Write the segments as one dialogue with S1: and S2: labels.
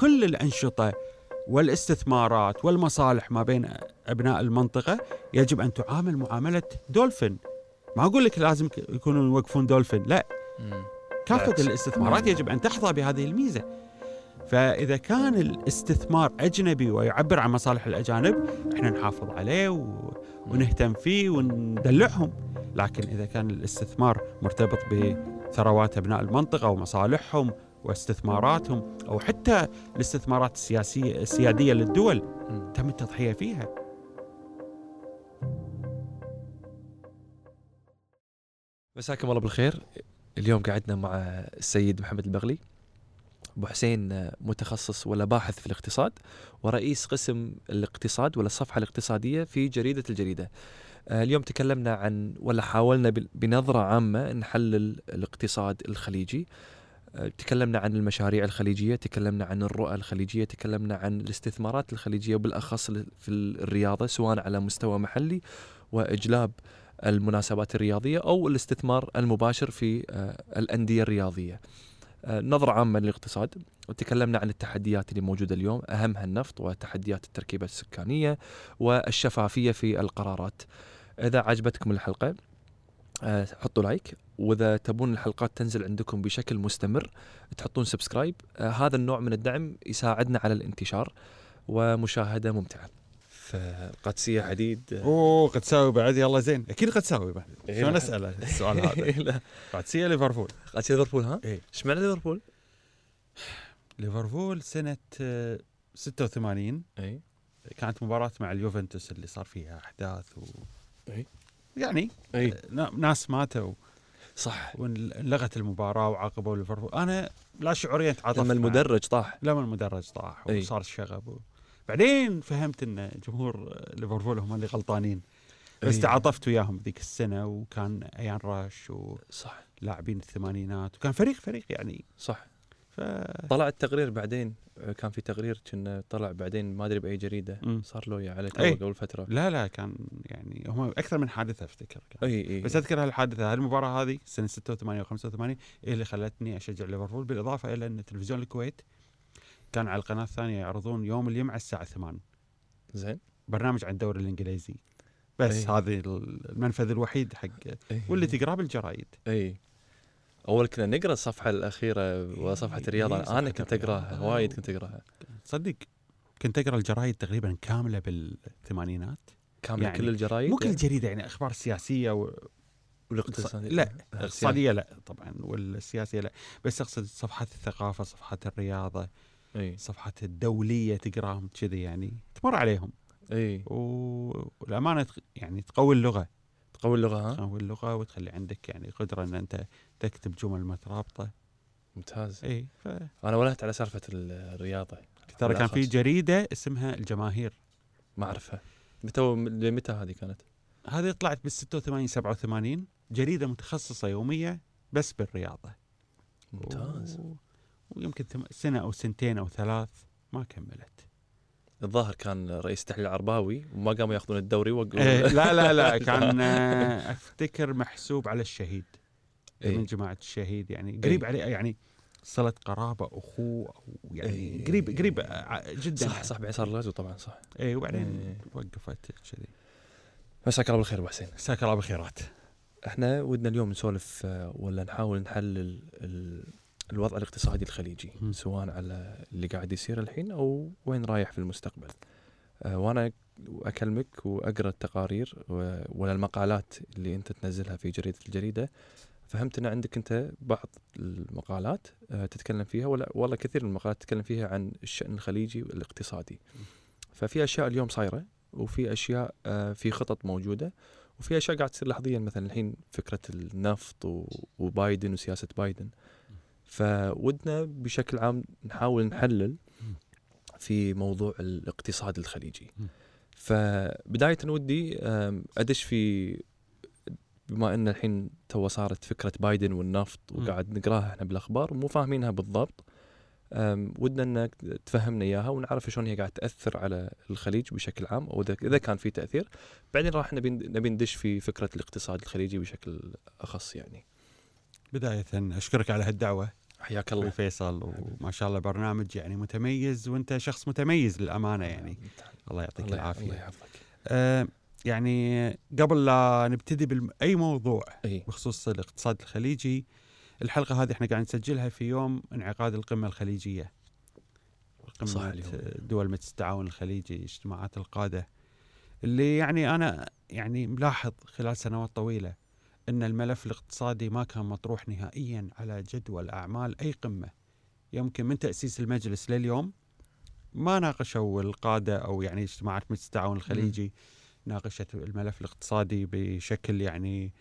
S1: كل الأنشطة والاستثمارات والمصالح ما بين أبناء المنطقة يجب أن تعامل معاملة دولفين. ما أقول لك لازم يكونوا يوقفون دولفين لا. كافة
S2: بالعكس.
S1: الاستثمارات يجب أن تحظى بهذه الميزة. فإذا كان الاستثمار أجنبي ويعبر عن مصالح الأجانب إحنا نحافظ عليه و... ونهتم فيه وندلعهم. لكن إذا كان الاستثمار مرتبط بثروات أبناء المنطقة ومصالحهم واستثماراتهم أو حتى الاستثمارات السياسيه السيادية للدول. تم التضحية فيها
S2: مساكم الله بالخير اليوم قعدنا مع السيد محمد البغلي أبو حسين متخصص ولا باحث في الاقتصاد ورئيس قسم الاقتصاد ولا الصفحة الاقتصادية في جريدة الجريدة. آه، اليوم تكلمنا عن ولا حاولنا بنظرة عامة نحلل الاقتصاد الخليجي. تكلمنا عن المشاريع الخليجية، تكلمنا عن الرؤى الخليجية، تكلمنا عن الاستثمارات الخليجية وبالاخص في الرياضة سواء على مستوى محلي وإجلاب المناسبات الرياضية أو الاستثمار المباشر في آه، الأندية الرياضية. آه، نظرة عامة للاقتصاد وتكلمنا عن التحديات اللي موجودة اليوم أهمها النفط وتحديات التركيبة السكانية والشفافية في القرارات. إذا عجبتكم الحلقة آه، حطوا لايك وإذا تبون الحلقات تنزل عندكم بشكل مستمر تحطون subscribe آه، هذا النوع من الدعم يساعدنا على الانتشار ومشاهدة ممتعة. فقادسيه حديد آه،
S1: أوه قدساوي بعد يلا زين أكيد قدساوي بعد
S2: إيه.
S1: شلون أسأله السؤال هذا
S2: لا
S1: قادسية ليفربول
S2: قادسيه ليفربول ها؟
S1: إيه.
S2: إيش معنى ليفربول؟
S1: ليفربول سنة آه، 86
S2: اي
S1: كانت مباراة مع اليوفنتوس اللي صار فيها أحداث و...
S2: أي.
S1: يعني
S2: أي.
S1: نا- ناس ماتوا.
S2: صح.
S1: وانلغت المباراة وعاقبوا ليفربول. أنا لا شعوريا تعاطفت
S2: لما المدرج طاح.
S1: لما المدرج طاح
S2: أي.
S1: وصار الشغب و... بعدين فهمت إن جمهور ليفربول هم اللي غلطانين. بس
S2: أي.
S1: تعاطفت وياهم ذيك السنة وكان أيان راش
S2: صح.
S1: ولاعبين الثمانينات. وكان فريق فريق يعني
S2: صح.
S1: ف
S2: طلع التقرير بعدين كان في تقرير كنا طلع بعدين ما أدري بأي جريدة
S1: مم.
S2: صار له على
S1: أي.
S2: تو قبل فترة
S1: لا لا كان يعني هم أكثر من حادثة أفتكر كان.
S2: اي اي
S1: بس أذكر هالحادثة هالمباراة هذه سنة 86 و 85 هي اللي خلتني أشجع ليفربول بالإضافة إلى إن تلفزيون الكويت كان على القناة الثانية يعرضون يوم الجمعه الساعة 8
S2: زين
S1: برنامج عن الدوري الإنجليزي بس
S2: أي.
S1: هذه المنفذ الوحيد حق
S2: أي.
S1: واللي تقراه بالجرايد
S2: اي أول كنا نقرأ الصفحة الأخيرة وصفحة
S1: إي،
S2: الرياضه
S1: إي، أنا
S2: كنت. أقرأها وايد كنت أقرأها.
S1: تصدق كنت أقرأ الجرايد تقريبا كاملة بالثمانينات.
S2: كاملة
S1: يعني
S2: كل الجرايد؟
S1: مو كل الجريده يعني أخبار سياسية و...
S2: والاقتصادية.
S1: لا الاقتصاديه لا طبعا والسياسية لا. بس أقصد صفحات الثقافة صفحات الرياضة
S2: إي.
S1: صفحات الدولية تقراهم كذي يعني تمر عليهم. إي. والأمانة يعني تقوي اللغة.
S2: تقوي اللغة ها؟
S1: تقوي اللغة وتخلي عندك يعني قدرة إن أنت تكتب جمل مترابطه
S2: ممتاز.
S1: إي ف
S2: أنا ولهت على سالفة الرياضة.
S1: ترى كان في. جريدة اسمها الجماهير.
S2: ما أعرفها. متى متى هذه كانت؟
S1: هذه طلعت بال 86 87 جريدة متخصصة يومية بس بالرياضة.
S2: ممتاز.
S1: و... ويمكن ثم- سنة أو سنتين أو ثلاث ما كملت.
S2: الظاهر كان رئيس تحليل عرباوي وما قاموا ياخذون الدوري وقفوا
S1: إيه لا لا لا كان آه، أفتكر محسوب على الشهيد
S2: إيه.
S1: من جماعة الشهيد يعني قريب عليه يعني صلة قرابة أخوه يعني
S2: إيه.
S1: قريب قريب آه، جدا
S2: صح صح بعدين صار الغزو طبعا صح.
S1: اي وبعدين
S2: إيه.
S1: وقفت كذي.
S2: مساك الله بالخير أبو حسين.
S1: مساك الله بالخيرات.
S2: إحنا ودنا اليوم نسولف آه، ولا نحاول نحلل ال- الوضع الاقتصادي الخليجي
S1: مم.
S2: سواء على اللي قاعد يصير الحين أو وين رايح في المستقبل. آه، وأنا أكلمك وأقرأ التقارير ولا المقالات اللي أنت تنزلها في جريدة الجريدة. فهمت إن عندك أنت بعض المقالات آه، تتكلم فيها ولا والله كثير من المقالات تتكلم فيها عن الشأن الخليجي الاقتصادي ففي أشياء اليوم صايرة وفي أشياء آه، في خطط موجودة وفي أشياء قاعد تصير لحظيا. مثلا الحين فكرة النفط وبايدن وسياسة بايدن. فودنا بشكل عام نحاول نحلل في موضوع الاقتصاد الخليجي.
S1: م.
S2: فبداية ودي أدش في بما إن الحين تو صارت فكرة بايدن والنفط. وقاعد نقراها إحنا بالأخبار ومو فاهمينها بالضبط. ودنا انك تفهمنا إياها ونعرف شلون هي قاعد تأثر على الخليج بشكل عام أو إذا إذا كان في تأثير. بعدين راح نبي نبي ندش في فكرة الاقتصاد الخليجي بشكل أخص يعني.
S1: بداية أشكرك على هالدعوة.
S2: حياك الله.
S1: فيصل وما شاء الله برنامج يعني متميز وأنت شخص متميز للأمانة يعني. الله يعطيك
S2: الله
S1: العافية.
S2: الله يحفظك.
S1: آه يعني قبل لا نبتدي باي موضوع بخصوص الاقتصاد الخليجي الحلقة هذه إحنا قاعد نسجلها في يوم انعقاد القمة الخليجية.
S2: صح
S1: قمه
S2: اليوم.
S1: دول مجلس التعاون الخليجي اجتماعات القادة اللي يعني أنا يعني ملاحظ خلال سنوات طويلة إن الملف الاقتصادي ما كان مطروح نهائيا على جدول أعمال أي قمة يمكن من تأسيس المجلس لليوم ما ناقشوا القادة أو يعني اجتماعات مجلس التعاون الخليجي ناقشت الملف الاقتصادي بشكل يعني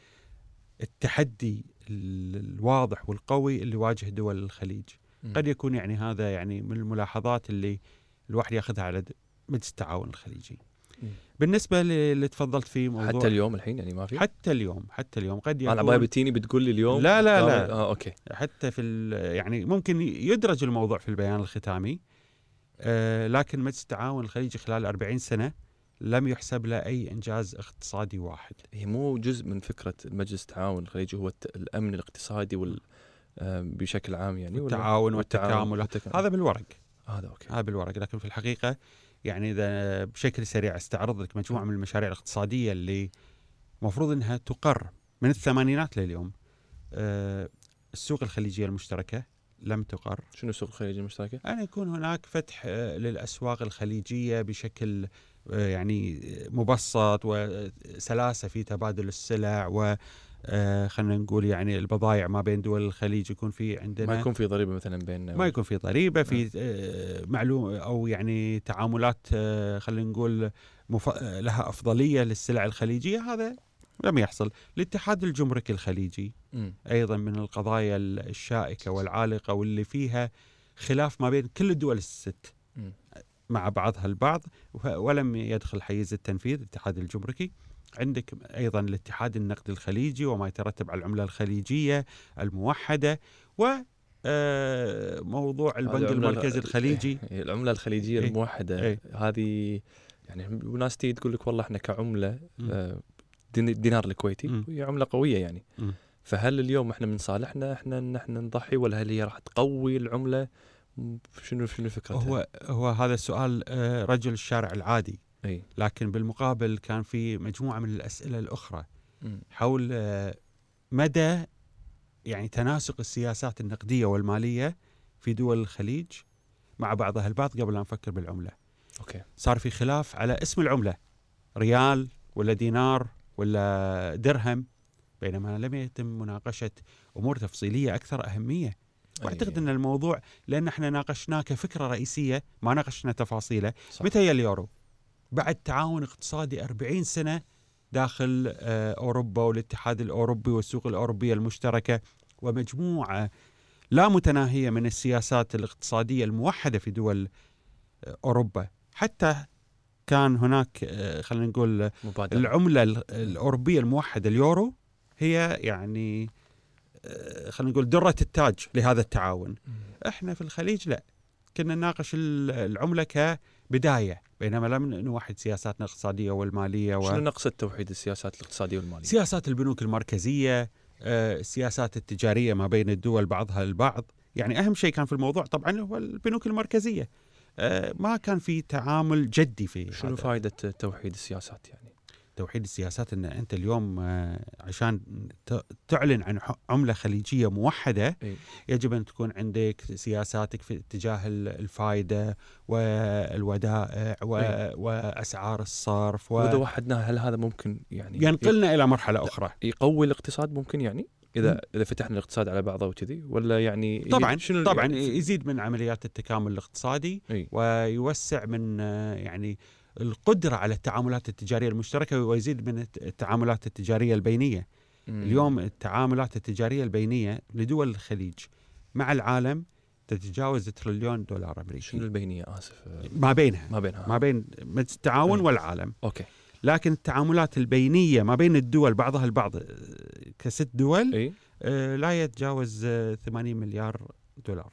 S1: التحدي ال- الواضح والقوي اللي واجه دول الخليج
S2: مم.
S1: قد يكون يعني هذا يعني من الملاحظات اللي الواحد ياخذها على مجلس التعاون الخليجي
S2: مم.
S1: بالنسبة اللي تفضلت فيه موضوع
S2: حتى اليوم الحين يعني ما في؟
S1: حتى اليوم حتى اليوم. قد
S2: أنا
S1: يكون
S2: عبالي بتيني بتقول لي اليوم؟
S1: لا لا لا.
S2: آه أوكي.
S1: حتى في يعني ممكن يدرج الموضوع في البيان الختامي. آه لكن مجلس التعاون الخليجي خلال 40 سنة لم يحسب له أي إنجاز اقتصادي واحد.
S2: هي مو جزء من فكرة المجلس التعاون الخليجي هو الأمن الاقتصادي وال آه، بشكل عام يعني ولا
S1: التعاون والتكامل.
S2: والتكامل.
S1: هذا بالورق.
S2: هذا أوكي.
S1: هذا بالورق. لكن في الحقيقة يعني إذا بشكل سريع أستعرض لك مجموعة من المشاريع الاقتصادية اللي المفروض إنها تقر من الثمانينات لليوم آه، السوق الخليجية المشتركة لم تقر
S2: شنو السوق الخليجي المشتركة؟
S1: أن يكون هناك فتح آه، للأسواق الخليجية بشكل آه، يعني مبسط وسلاسة في تبادل السلع و آه، خلينا نقول يعني البضائع ما بين دول الخليج يكون في عندنا.
S2: ما يكون في ضريبة مثلا بين
S1: ما يكون في ضريبة في آه، معلوم أو يعني تعاملات آه، خلينا نقول مف... لها أفضلية للسلع الخليجية. هذا لم يحصل. الاتحاد الجمركي الخليجي
S2: مم.
S1: أيضا من القضايا الشائكة والعالقة واللي فيها خلاف ما بين كل الدول الست
S2: مم.
S1: مع بعضها البعض ولم يدخل حيز التنفيذ الاتحاد الجمركي. عندك أيضا الاتحاد النقدي الخليجي وما يترتب على العملة الخليجية الموحدة و آه، موضوع البنك المركزي
S2: الخ-
S1: الخليجي
S2: إيه، العملة الخليجية
S1: إيه.
S2: الموحدة
S1: إيه.
S2: هذه يعني وناس تيجي تقول لك والله إحنا كعملة
S1: مم.
S2: آه، الدينار الكويتي. هي عملة قوية يعني. فهل اليوم إحنا من صالحنا إحنا ان إحنا نضحي ولا هل هي راح تقوي العملة شنو شنو فكرتها؟
S1: هو هو هذا السؤال آه، رجل الشارع العادي
S2: إي
S1: لكن بالمقابل كان في مجموعة من الأسئلة الأخرى
S2: مم.
S1: حول آه، مدى يعني تناسق السياسات النقدية والمالية في دول الخليج مع بعضها البعض قبل لا نفكر بالعملة.
S2: أوكي
S1: صار في خلاف على اسم العملة ريال ولا دينار ولا درهم بينما لم يتم مناقشة أمور تفصيلية أكثر أهمية. وأعتقد
S2: أي.
S1: أن الموضوع لأن إحنا ناقشناه كفكرة رئيسية ما ناقشنا تفاصيله
S2: صح.
S1: متى يا اليورو؟ بعد تعاون اقتصادي 40 سنة داخل آه، أوروبا والاتحاد الأوروبي والسوق الأوروبية المشتركة ومجموعة لا متناهية من السياسات الاقتصادية الموحدة في دول آه، أوروبا. حتى كان هناك آه، خلينا نقول
S2: مبادرة.
S1: العملة ال- الأوروبية الموحدة اليورو هي يعني خلينا نقول درة التاج لهذا التعاون. إحنا في الخليج لا. كنا نناقش ال- العملة كبداية. بينما لم نوحد سياساتنا الاقتصادية والمالية
S2: شنو نقصد توحيد السياسات الاقتصادية والمالية؟
S1: وسياسات البنوك المركزية آه، السياسات التجارية ما بين الدول بعضها البعض يعني أهم شيء كان في الموضوع طبعا هو البنوك المركزية آه، ما كان في تعامل جدي في
S2: شنو
S1: هذا.
S2: فائده توحيد السياسات يعني؟
S1: توحيد السياسات إن أنت اليوم آه، عشان تعلن عن عملة خليجية
S2: موحدة.
S1: يجب أن تكون عندك سياساتك في اتجاه ال- الفائده والودائع و-
S2: إي.
S1: وأسعار الصرف
S2: وإذا وحدناها هل هذا ممكن يعني
S1: وينقلنا إلى مرحلة أخرى
S2: يقوي الاقتصاد ممكن يعني؟ إذا إذا فتحنا الاقتصاد على بعضه وكذي ولا يعني
S1: طبعا
S2: شنو
S1: طبعا يزيد من عمليات التكامل الاقتصادي ويوسع من آه، يعني القدرة على التعاملات التجارية المشتركة ويزيد من الت- التعاملات التجارية البينية.
S2: مم.
S1: اليوم التعاملات التجارية البينية لدول الخليج مع العالم تتجاوز تريليون دولار أمريكي.
S2: شنو البينية؟ آسف.
S1: ما بينها.
S2: ما بينها.
S1: ما بين مجلس التعاون. والعالم.
S2: أوكي.
S1: لكن التعاملات البينية ما بين الدول بعضها البعض كست دول
S2: إي.
S1: آه، لا يتجاوز آه، 80 مليار دولار.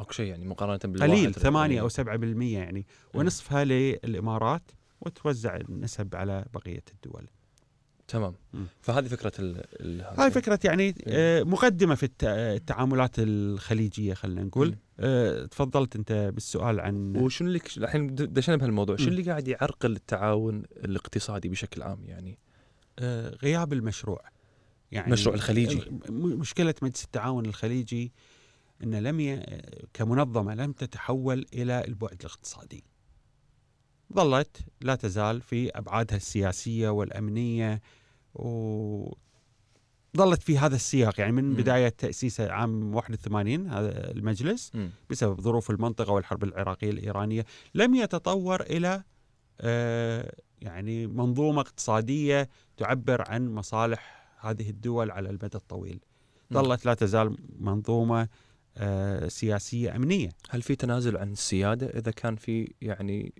S2: ماكو شيء يعني مقارنة بالواحد
S1: قليل 8
S2: قليل.
S1: أو 7% يعني ونصفها للإمارات وتوزع النسب على بقية الدول
S2: تمام. فهذه فكرة ال... ال...
S1: هاي فكرة يعني. آه، مقدمة في الت- التعاملات الخليجية خلينا نقول. آه، تفضلت أنت بالسؤال عن
S2: وشنو اللي الحين د- دشينا بهالموضوع شنو. اللي قاعد يعرقل التعاون الاقتصادي بشكل عام يعني
S1: آه، غياب المشروع يعني
S2: المشروع الخليجي.
S1: مشكلة مجلس التعاون الخليجي إن لم ي... كمنظمة لم تتحول إلى البعد الاقتصادي. ظلت لا تزال في أبعادها السياسية والأمنية و ظلت في هذا السياق يعني من
S2: مم.
S1: بداية تاسيسه عام 81 هذا المجلس
S2: مم.
S1: بسبب ظروف المنطقة والحرب العراقية الإيرانية لم يتطور إلى آه، يعني منظومة اقتصادية تعبر عن مصالح هذه الدول على المدى الطويل. ظلت لا تزال منظومة آه، سياسية أمنية.
S2: هل في تنازل عن السيادة إذا كان في يعني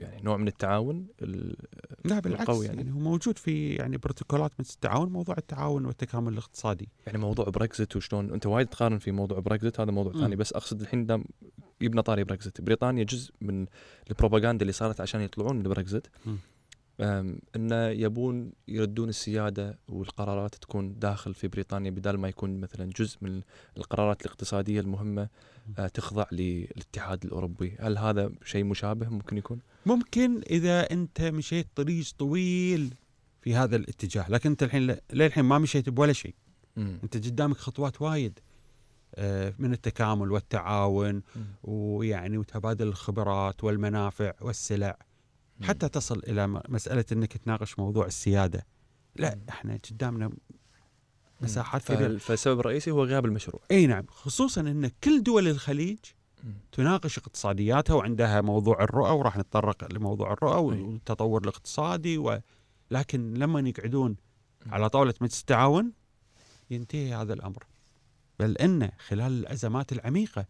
S2: يعني نوع من التعاون ال-
S1: لا بالعكس
S2: القوي
S1: يعني.
S2: يعني.
S1: هو موجود في يعني بروتوكولات مجلس التعاون موضوع التعاون والتكامل الاقتصادي.
S2: يعني موضوع بريكزت وشلون أنت وايد تقارن في موضوع بريكزت هذا موضوع. ثاني بس أقصد الحين دام يبنا طاري بريكزت بريطانيا جزء من البروباغندا اللي صارت عشان يطلعون من بريكزت انه يبون يردون السيادة والقرارات تكون داخل في بريطانيا بدال ما يكون مثلا جزء من القرارات الاقتصادية المهمة آه، تخضع للاتحاد الأوروبي، هل هذا شيء مشابه ممكن يكون؟
S1: ممكن إذا أنت مشيت طريق طويل في هذا الاتجاه، لكن أنت الحين للحين ما مشيت بولا شيء. أنت قدامك خطوات وايد آه، من التكامل والتعاون. ويعني وتبادل الخبرات والمنافع والسلع حتى تصل إلى مسألة إنك تناقش موضوع السيادة. لا. إحنا قدامنا. مساحات كبيرة.
S2: فالسبب الرئيسي هو غياب المشروع.
S1: إي نعم خصوصا إن كل دول الخليج. تناقش اقتصادياتها وعندها موضوع الرؤى وراح نتطرق لموضوع الرؤى. والتطور الاقتصادي و... لكن لما يقعدون. على طاولة مجلس التعاون ينتهي هذا الأمر بل إن خلال الأزمات
S2: العميقة.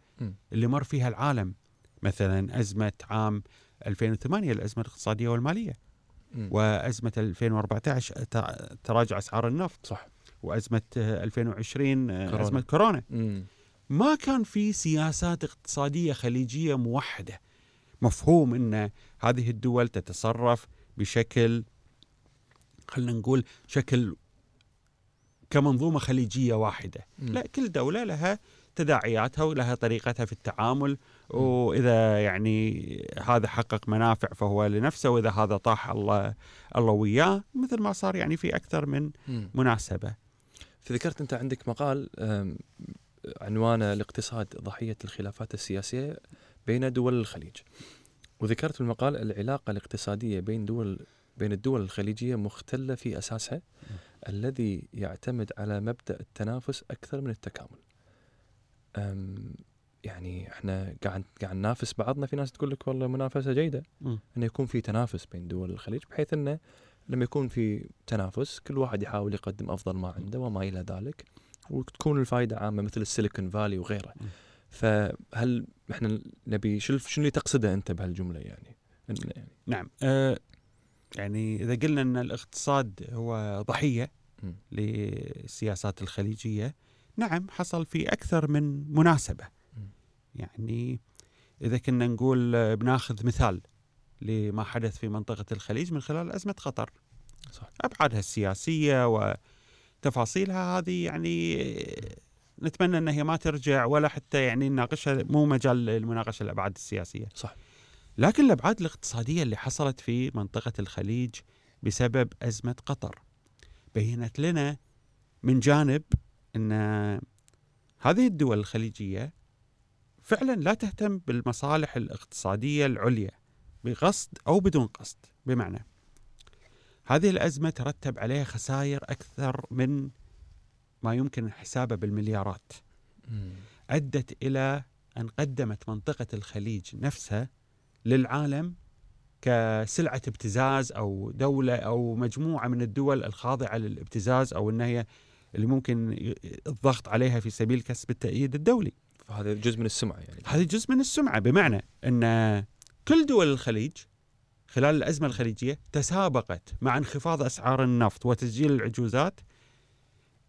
S1: اللي مر فيها العالم مثلا أزمة عام 2008 الازمه الاقتصادية والمالية
S2: مم.
S1: وأزمة 2014 تع- تراجع أسعار النفط
S2: صح.
S1: وأزمة آه، 2020 آه،
S2: كورونا.
S1: أزمة كورونا
S2: مم.
S1: ما كان في سياسات اقتصادية خليجية موحدة مفهوم إن هذه الدول تتصرف بشكل خلينا نقول شكل كمنظومة خليجية واحدة
S2: مم.
S1: لا كل دولة لها تداعياتها ولها طريقتها في التعامل وإذا يعني هذا حقق منافع فهو لنفسه وإذا هذا طاح الله الله وياه مثل ما صار يعني في أكثر من. مناسبة
S2: فذكرت أنت عندك مقال عنوانه الاقتصاد ضحية الخلافات السياسية بين دول الخليج. وذكرت في المقال العلاقة الاقتصادية بين دول بين الدول الخليجية مختلة في أساسها الذي يعتمد على مبدأ التنافس أكثر من التكامل. يعني إحنا قاعد قاعد ننافس بعضنا في ناس تقول لك والله منافسة جيدة
S1: مم.
S2: إنه يكون في تنافس بين دول الخليج بحيث إنه لما يكون في تنافس كل واحد يحاول يقدم أفضل ما عنده وما إلى ذلك وتكون الفائده عامة مثل السيليكون فالي وغيره. فهل إحنا نبي شو شنو اللي تقصده أنت بهالجملة يعني؟ يعني
S1: نعم أه يعني إذا قلنا إن الاقتصاد هو ضحية
S2: مم.
S1: للسياسات الخليجية نعم حصل في أكثر من مناسبة.
S2: مم.
S1: يعني إذا كنا نقول بناخذ مثال لما حدث في منطقة الخليج من خلال أزمة قطر.
S2: صح.
S1: أبعادها السياسية وتفاصيلها هذه يعني آه، نتمنى إن هي ما ترجع ولا حتى يعني نناقشها مو مجال المناقشه الأبعاد السياسية.
S2: صح.
S1: لكن الأبعاد الاقتصادية اللي حصلت في منطقة الخليج بسبب أزمة قطر بينت لنا من جانب إن هذه الدول الخليجية فعلا لا تهتم بالمصالح الاقتصادية العليا بقصد أو بدون قصد بمعنى هذه الأزمة ترتب عليها خسائر أكثر من ما يمكن حسابه بالمليارات. أدت إلى أن قدمت منطقة الخليج نفسها للعالم كسلعة ابتزاز أو دولة أو مجموعة من الدول الخاضعة للابتزاز أو إن هي اللي ممكن الضغط عليها في سبيل كسب التأييد الدولي.
S2: فهذا جزء من السمعة يعني.
S1: هذه جزء من السمعة. بمعنى أن كل دول الخليج خلال الأزمة الخليجية تسابقت مع انخفاض أسعار النفط وتسجيل العجوزات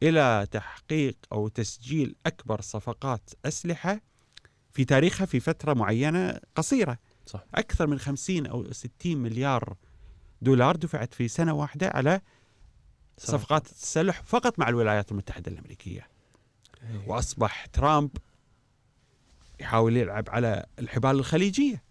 S1: إلى تحقيق أو تسجيل أكبر صفقات أسلحة في تاريخها في فترة معينة قصيرة.
S2: صح.
S1: أكثر من 50 أو 60 مليار دولار دفعت في سنة واحدة على صفقات التسلح فقط مع الولايات المتحدة الأمريكية.
S2: إيه.
S1: وأصبح ترامب يحاول يلعب على الحبال الخليجية.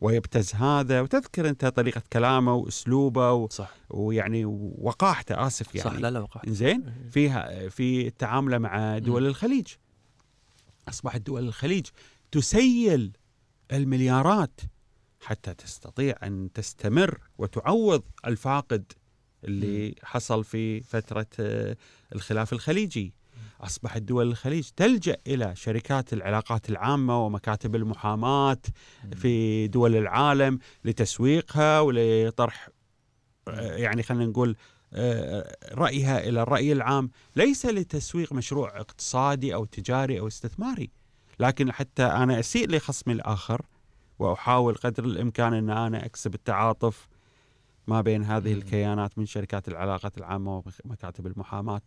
S1: ويبتز هذا وتذكر أنت طريقة كلامه وأسلوبه و...
S2: صح.
S1: ويعني وقاحته آسف يعني.
S2: صح لا لا وقعت
S1: زين
S2: إيه.
S1: فيها في تعامله مع دول. الخليج. أصبحت دول الخليج تسيل المليارات حتى تستطيع أن تستمر وتعوض الفاقد اللي حصل في فترة آه، الخلاف الخليجي. اصبحت دول الخليج تلجأ إلى شركات العلاقات العامة ومكاتب المحاماة في دول العالم لتسويقها ولطرح آه، يعني خلينا نقول آه، رأيها إلى الرأي العام. ليس لتسويق مشروع اقتصادي أو تجاري أو استثماري لكن حتى أنا أسيء لخصمي الآخر وأحاول قدر الإمكان أن أنا أكسب التعاطف ما بين هذه. الكيانات من شركات العلاقات العامة ومكاتب المحاماة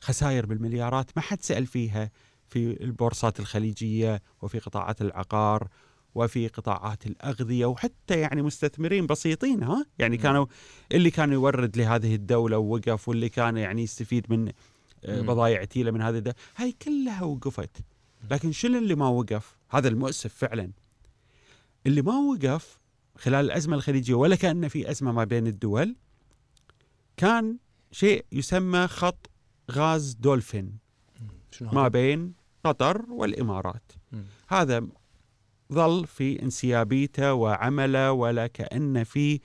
S1: خسائر بالمليارات ما حد سأل فيها في البورصات الخليجية وفي قطاعات العقار وفي قطاعات الأغذية وحتى يعني مستثمرين بسيطين ها يعني. كانوا اللي كان يورد لهذه الدولة ووقف واللي كان يعني يستفيد من آه،
S2: مم.
S1: بضائع تيلة من هذه الدولة هاي كلها وقفت لكن شنو اللي ما وقف هذا المؤسف فعلا اللي ما وقف خلال الأزمة الخليجية ولا كأن في أزمة ما بين الدول كان شيء يسمى خط غاز دولفين ما؟ بين قطر والإمارات. هذا ظل في انسيابيته وعمله ولا كأن في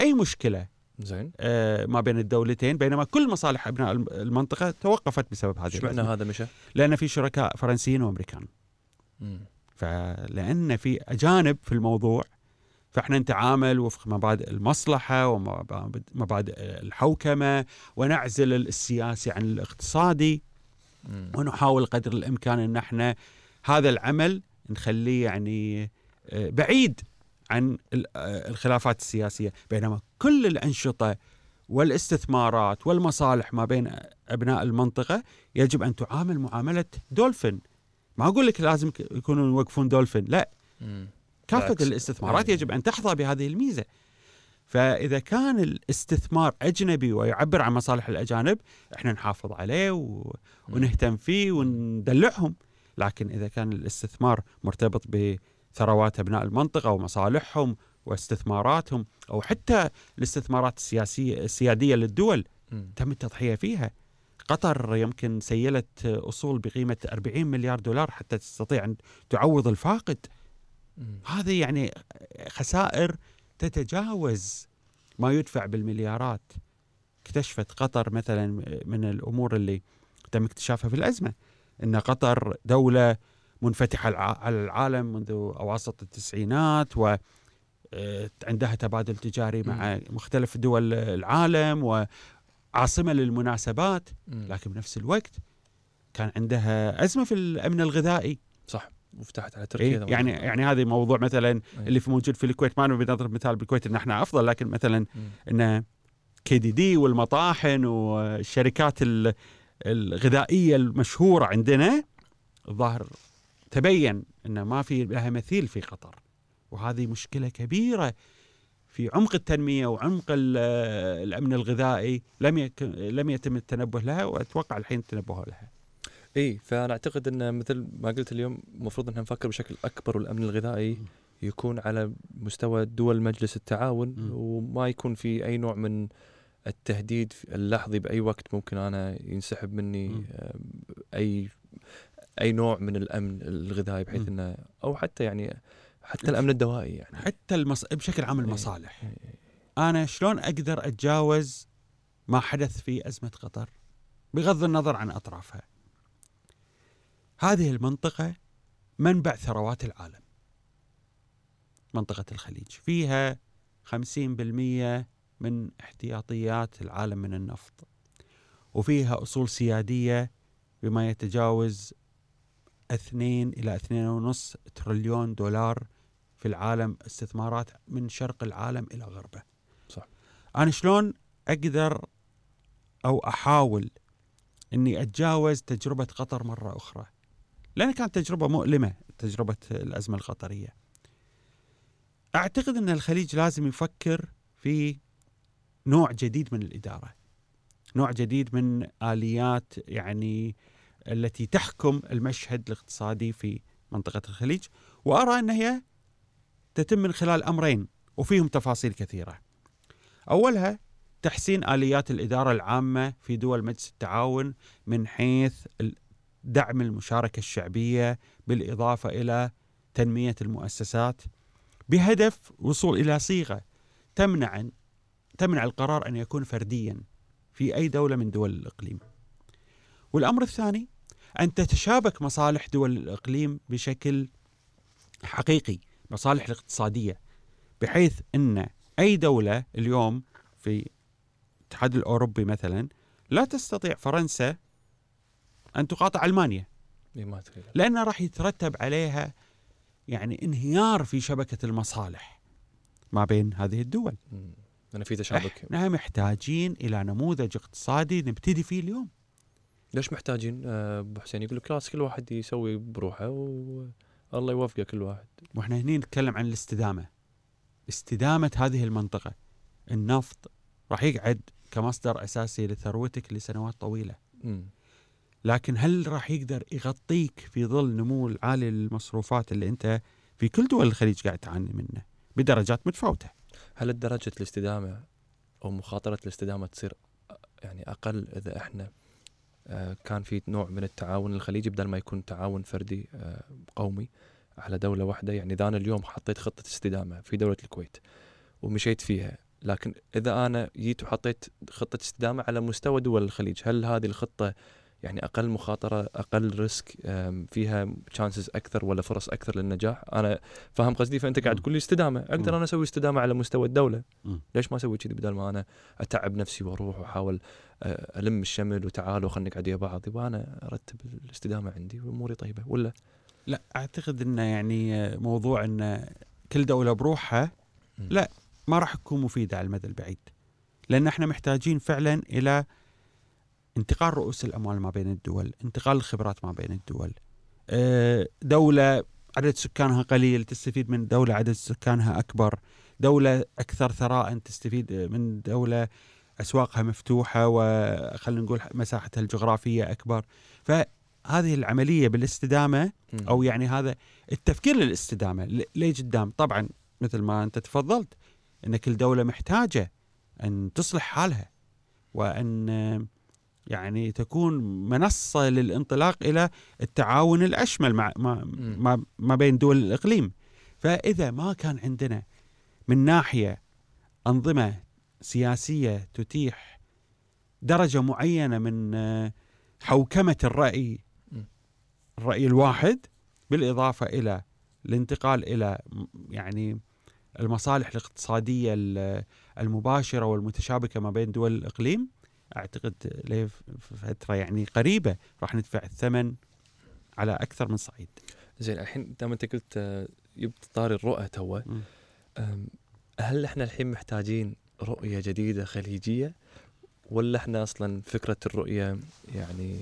S1: أي مشكلة
S2: زين
S1: آه، ما بين الدولتين بينما كل مصالح أبناء الم- المنطقة توقفت بسبب هذه
S2: معنى. هذا مشى؟
S1: لأن في شركاء فرنسيين وأمريكان
S2: مم.
S1: فلأن في أجانب في الموضوع فاحنا نتعامل وفق مبادئ المصلحة ومبادئ الحوكمة ونعزل السياسي عن الاقتصادي. ونحاول قدر الإمكان إن إحنا هذا العمل نخليه يعني آه، بعيد عن آه، الخلافات السياسية. بينما كل الأنشطة والاستثمارات والمصالح ما بين أبناء المنطقة يجب أن تعامل معاملة دولفين. ما أقول لك لازم يكونوا يوقفون دولفين لا.
S2: بالعكس.
S1: الاستثمارات. يجب أن تحظى بهذه الميزة فإذا كان الاستثمار أجنبي ويعبر عن مصالح الأجانب إحنا نحافظ عليه و... ونهتم فيه وندلعهم لكن إذا كان الاستثمار مرتبط بثروات أبناء المنطقة ومصالحهم واستثماراتهم أو حتى الاستثمارات السياسيه السيادية للدول. تم التضحية فيها قطر يمكن سيلت أصول بقيمة 40 مليار دولار حتى تستطيع أن تعوض الفاقد هذه يعني خسائر تتجاوز ما يدفع بالمليارات اكتشفت قطر مثلا من الأمور اللي تم اكتشافها في الأزمة إن قطر دولة منفتحة على العالم منذ أواسط التسعينات و آه، عندها تبادل تجاري مع مختلف دول العالم وعاصمه للمناسبات. لكن بنفس الوقت كان عندها أزمة في الأمن الغذائي.
S2: صح. وفتحت على
S1: إيه؟
S2: تركيا ده
S1: يعني. يعني هذا موضوع مثلا
S2: إيه.
S1: اللي في موجود في الكويت ما نبي نضرب مثال بالكويت إن إحنا أفضل لكن مثلا. إن كي دي دي والمطاحن والشركات ال- الغذائية المشهورة عندنا الظاهر تبين إن ما في لها مثيل في قطر وهذه مشكلة كبيرة في عمق التنمية وعمق ال- الأمن الغذائي لم يكن لم يتم التنبه لها وأتوقع الحين التنبه لها.
S2: إي فأنا أعتقد إن مثل ما قلت اليوم المفروض ان نفكر بشكل أكبر والأمن الغذائي. يكون على مستوى دول مجلس التعاون. وما يكون في أي نوع من التهديد اللحظي بأي وقت ممكن أنا ينسحب مني. آم، اي أي نوع من الأمن الغذائي بحيث. انه أو حتى يعني حتى الأمن الدوائي يعني
S1: حتى المص... بشكل عام
S2: إيه.
S1: المصالح
S2: إيه.
S1: أنا شلون أقدر أتجاوز ما حدث في أزمة قطر بغض النظر عن أطرافها. هذه المنطقة منبع ثروات العالم. منطقة الخليج فيها 50% من احتياطيات العالم من النفط. وفيها أصول سيادية بما يتجاوز 2 إلى 2.5 تريليون دولار في العالم استثمارات من شرق العالم إلى غربه.
S2: صح.
S1: أنا شلون أقدر أو أحاول إني أتجاوز تجربة قطر مرة أخرى؟ لأن كانت تجربة مؤلمة تجربة الأزمة القطريه. أعتقد إن الخليج لازم يفكر في نوع جديد من الإدارة. نوع جديد من آليات يعني التي تحكم المشهد الاقتصادي في منطقة الخليج وأرى إن هي تتم من خلال أمرين وفيهم تفاصيل كثيرة. أولها تحسين آليات الإدارة العامة في دول مجلس التعاون من حيث دعم المشاركة الشعبية بالإضافة إلى تنمية المؤسسات بهدف وصول إلى صيغة تمنع تمنع القرار أن يكون فرديا في أي دولة من دول الإقليم. والأمر الثاني أن تتشابك مصالح دول الإقليم بشكل حقيقي، مصالح الاقتصادية بحيث إن أي دولة اليوم في الاتحاد الأوروبي مثلا لا تستطيع فرنسا أن تقاطع
S2: ألمانيا
S1: لأنه راح يترتب عليها يعني انهيار في شبكة المصالح ما بين هذه الدول.
S2: لأن في تشابك.
S1: إحنا محتاجين إلى نموذج اقتصادي نبتدي فيه اليوم.
S2: ليش محتاجين آه، أبو حسين يقول لك كل واحد يسوي بروحه والله يوفقه كل واحد.
S1: وإحنا هنا نتكلم عن الاستدامة. استدامة هذه المنطقة النفط راح يقعد كمصدر أساسي لثروتك لسنوات طويلة. م. لكن هل راح يقدر يغطيك في ظل نمو العالي للمصروفات اللي أنت في كل دول الخليج قاعد تعاني منه بدرجات متفاوتة.
S2: هل درجه الاستدامة أو مخاطرة الاستدامة تصير يعني أقل إذا إحنا آه، كان في نوع من التعاون الخليجي بدل ما يكون تعاون فردي آه، قومي على دولة واحدة يعني إذا أنا اليوم حطيت خطة استدامة في دولة الكويت ومشيت فيها لكن إذا أنا جيت وحطيت خطة استدامة على مستوى دول الخليج هل هذه الخطة يعني أقل مخاطرة أقل risk فيها chances أكثر ولا فرص أكثر للنجاح. أنا فاهم قصدي فأنت قاعد تقول لي استدامة. أقدر أنا أسوي استدامة على مستوى الدولة. ليش ما أسوي كذي بدل ما أنا أتعب نفسي وأروح وأحاول آه، ألم الشمل وتعالوا خلينا نقعد ويا بعض؟ يبغى أنا أرتب الاستدامة عندي وأموري طيبة ولا؟
S1: لا أعتقد إنه يعني موضوع إن كل دولة بروحها لا ما راح تكون مفيدة على المدى البعيد. لأن إحنا محتاجين فعلا إلى انتقال رؤوس الأموال ما بين الدول، انتقال الخبرات ما بين الدول. آه، دولة عدد سكانها قليل تستفيد من دولة عدد سكانها أكبر، دولة أكثر ثراء تستفيد من دولة أسواقها مفتوحة وخلينا نقول مساحتها الجغرافية أكبر. فهذه العملية بالاستدامة أو يعني هذا التفكير للاستدامة ليه قدام؟ طبعا مثل ما أنت تفضلت إن كل دولة محتاجة أن تصلح حالها وأن يعني تكون منصة للانطلاق إلى التعاون الأشمل مع ما, ما بين دول الإقليم. فإذا ما كان عندنا من ناحية أنظمة سياسية تتيح درجة معينة من حوكمة الرأي الرأي الواحد بالإضافة إلى الانتقال إلى يعني المصالح الاقتصادية المباشرة والمتشابكة ما بين دول الإقليم أعتقد له فترة يعني قريبة راح ندفع الثمن على أكثر من صعيد.
S2: زين الحين دام أنت قلت آه، جبت طاري الرؤى تو. هل إحنا الحين محتاجين رؤية جديدة خليجية ولا إحنا أصلا فكرة الرؤية يعني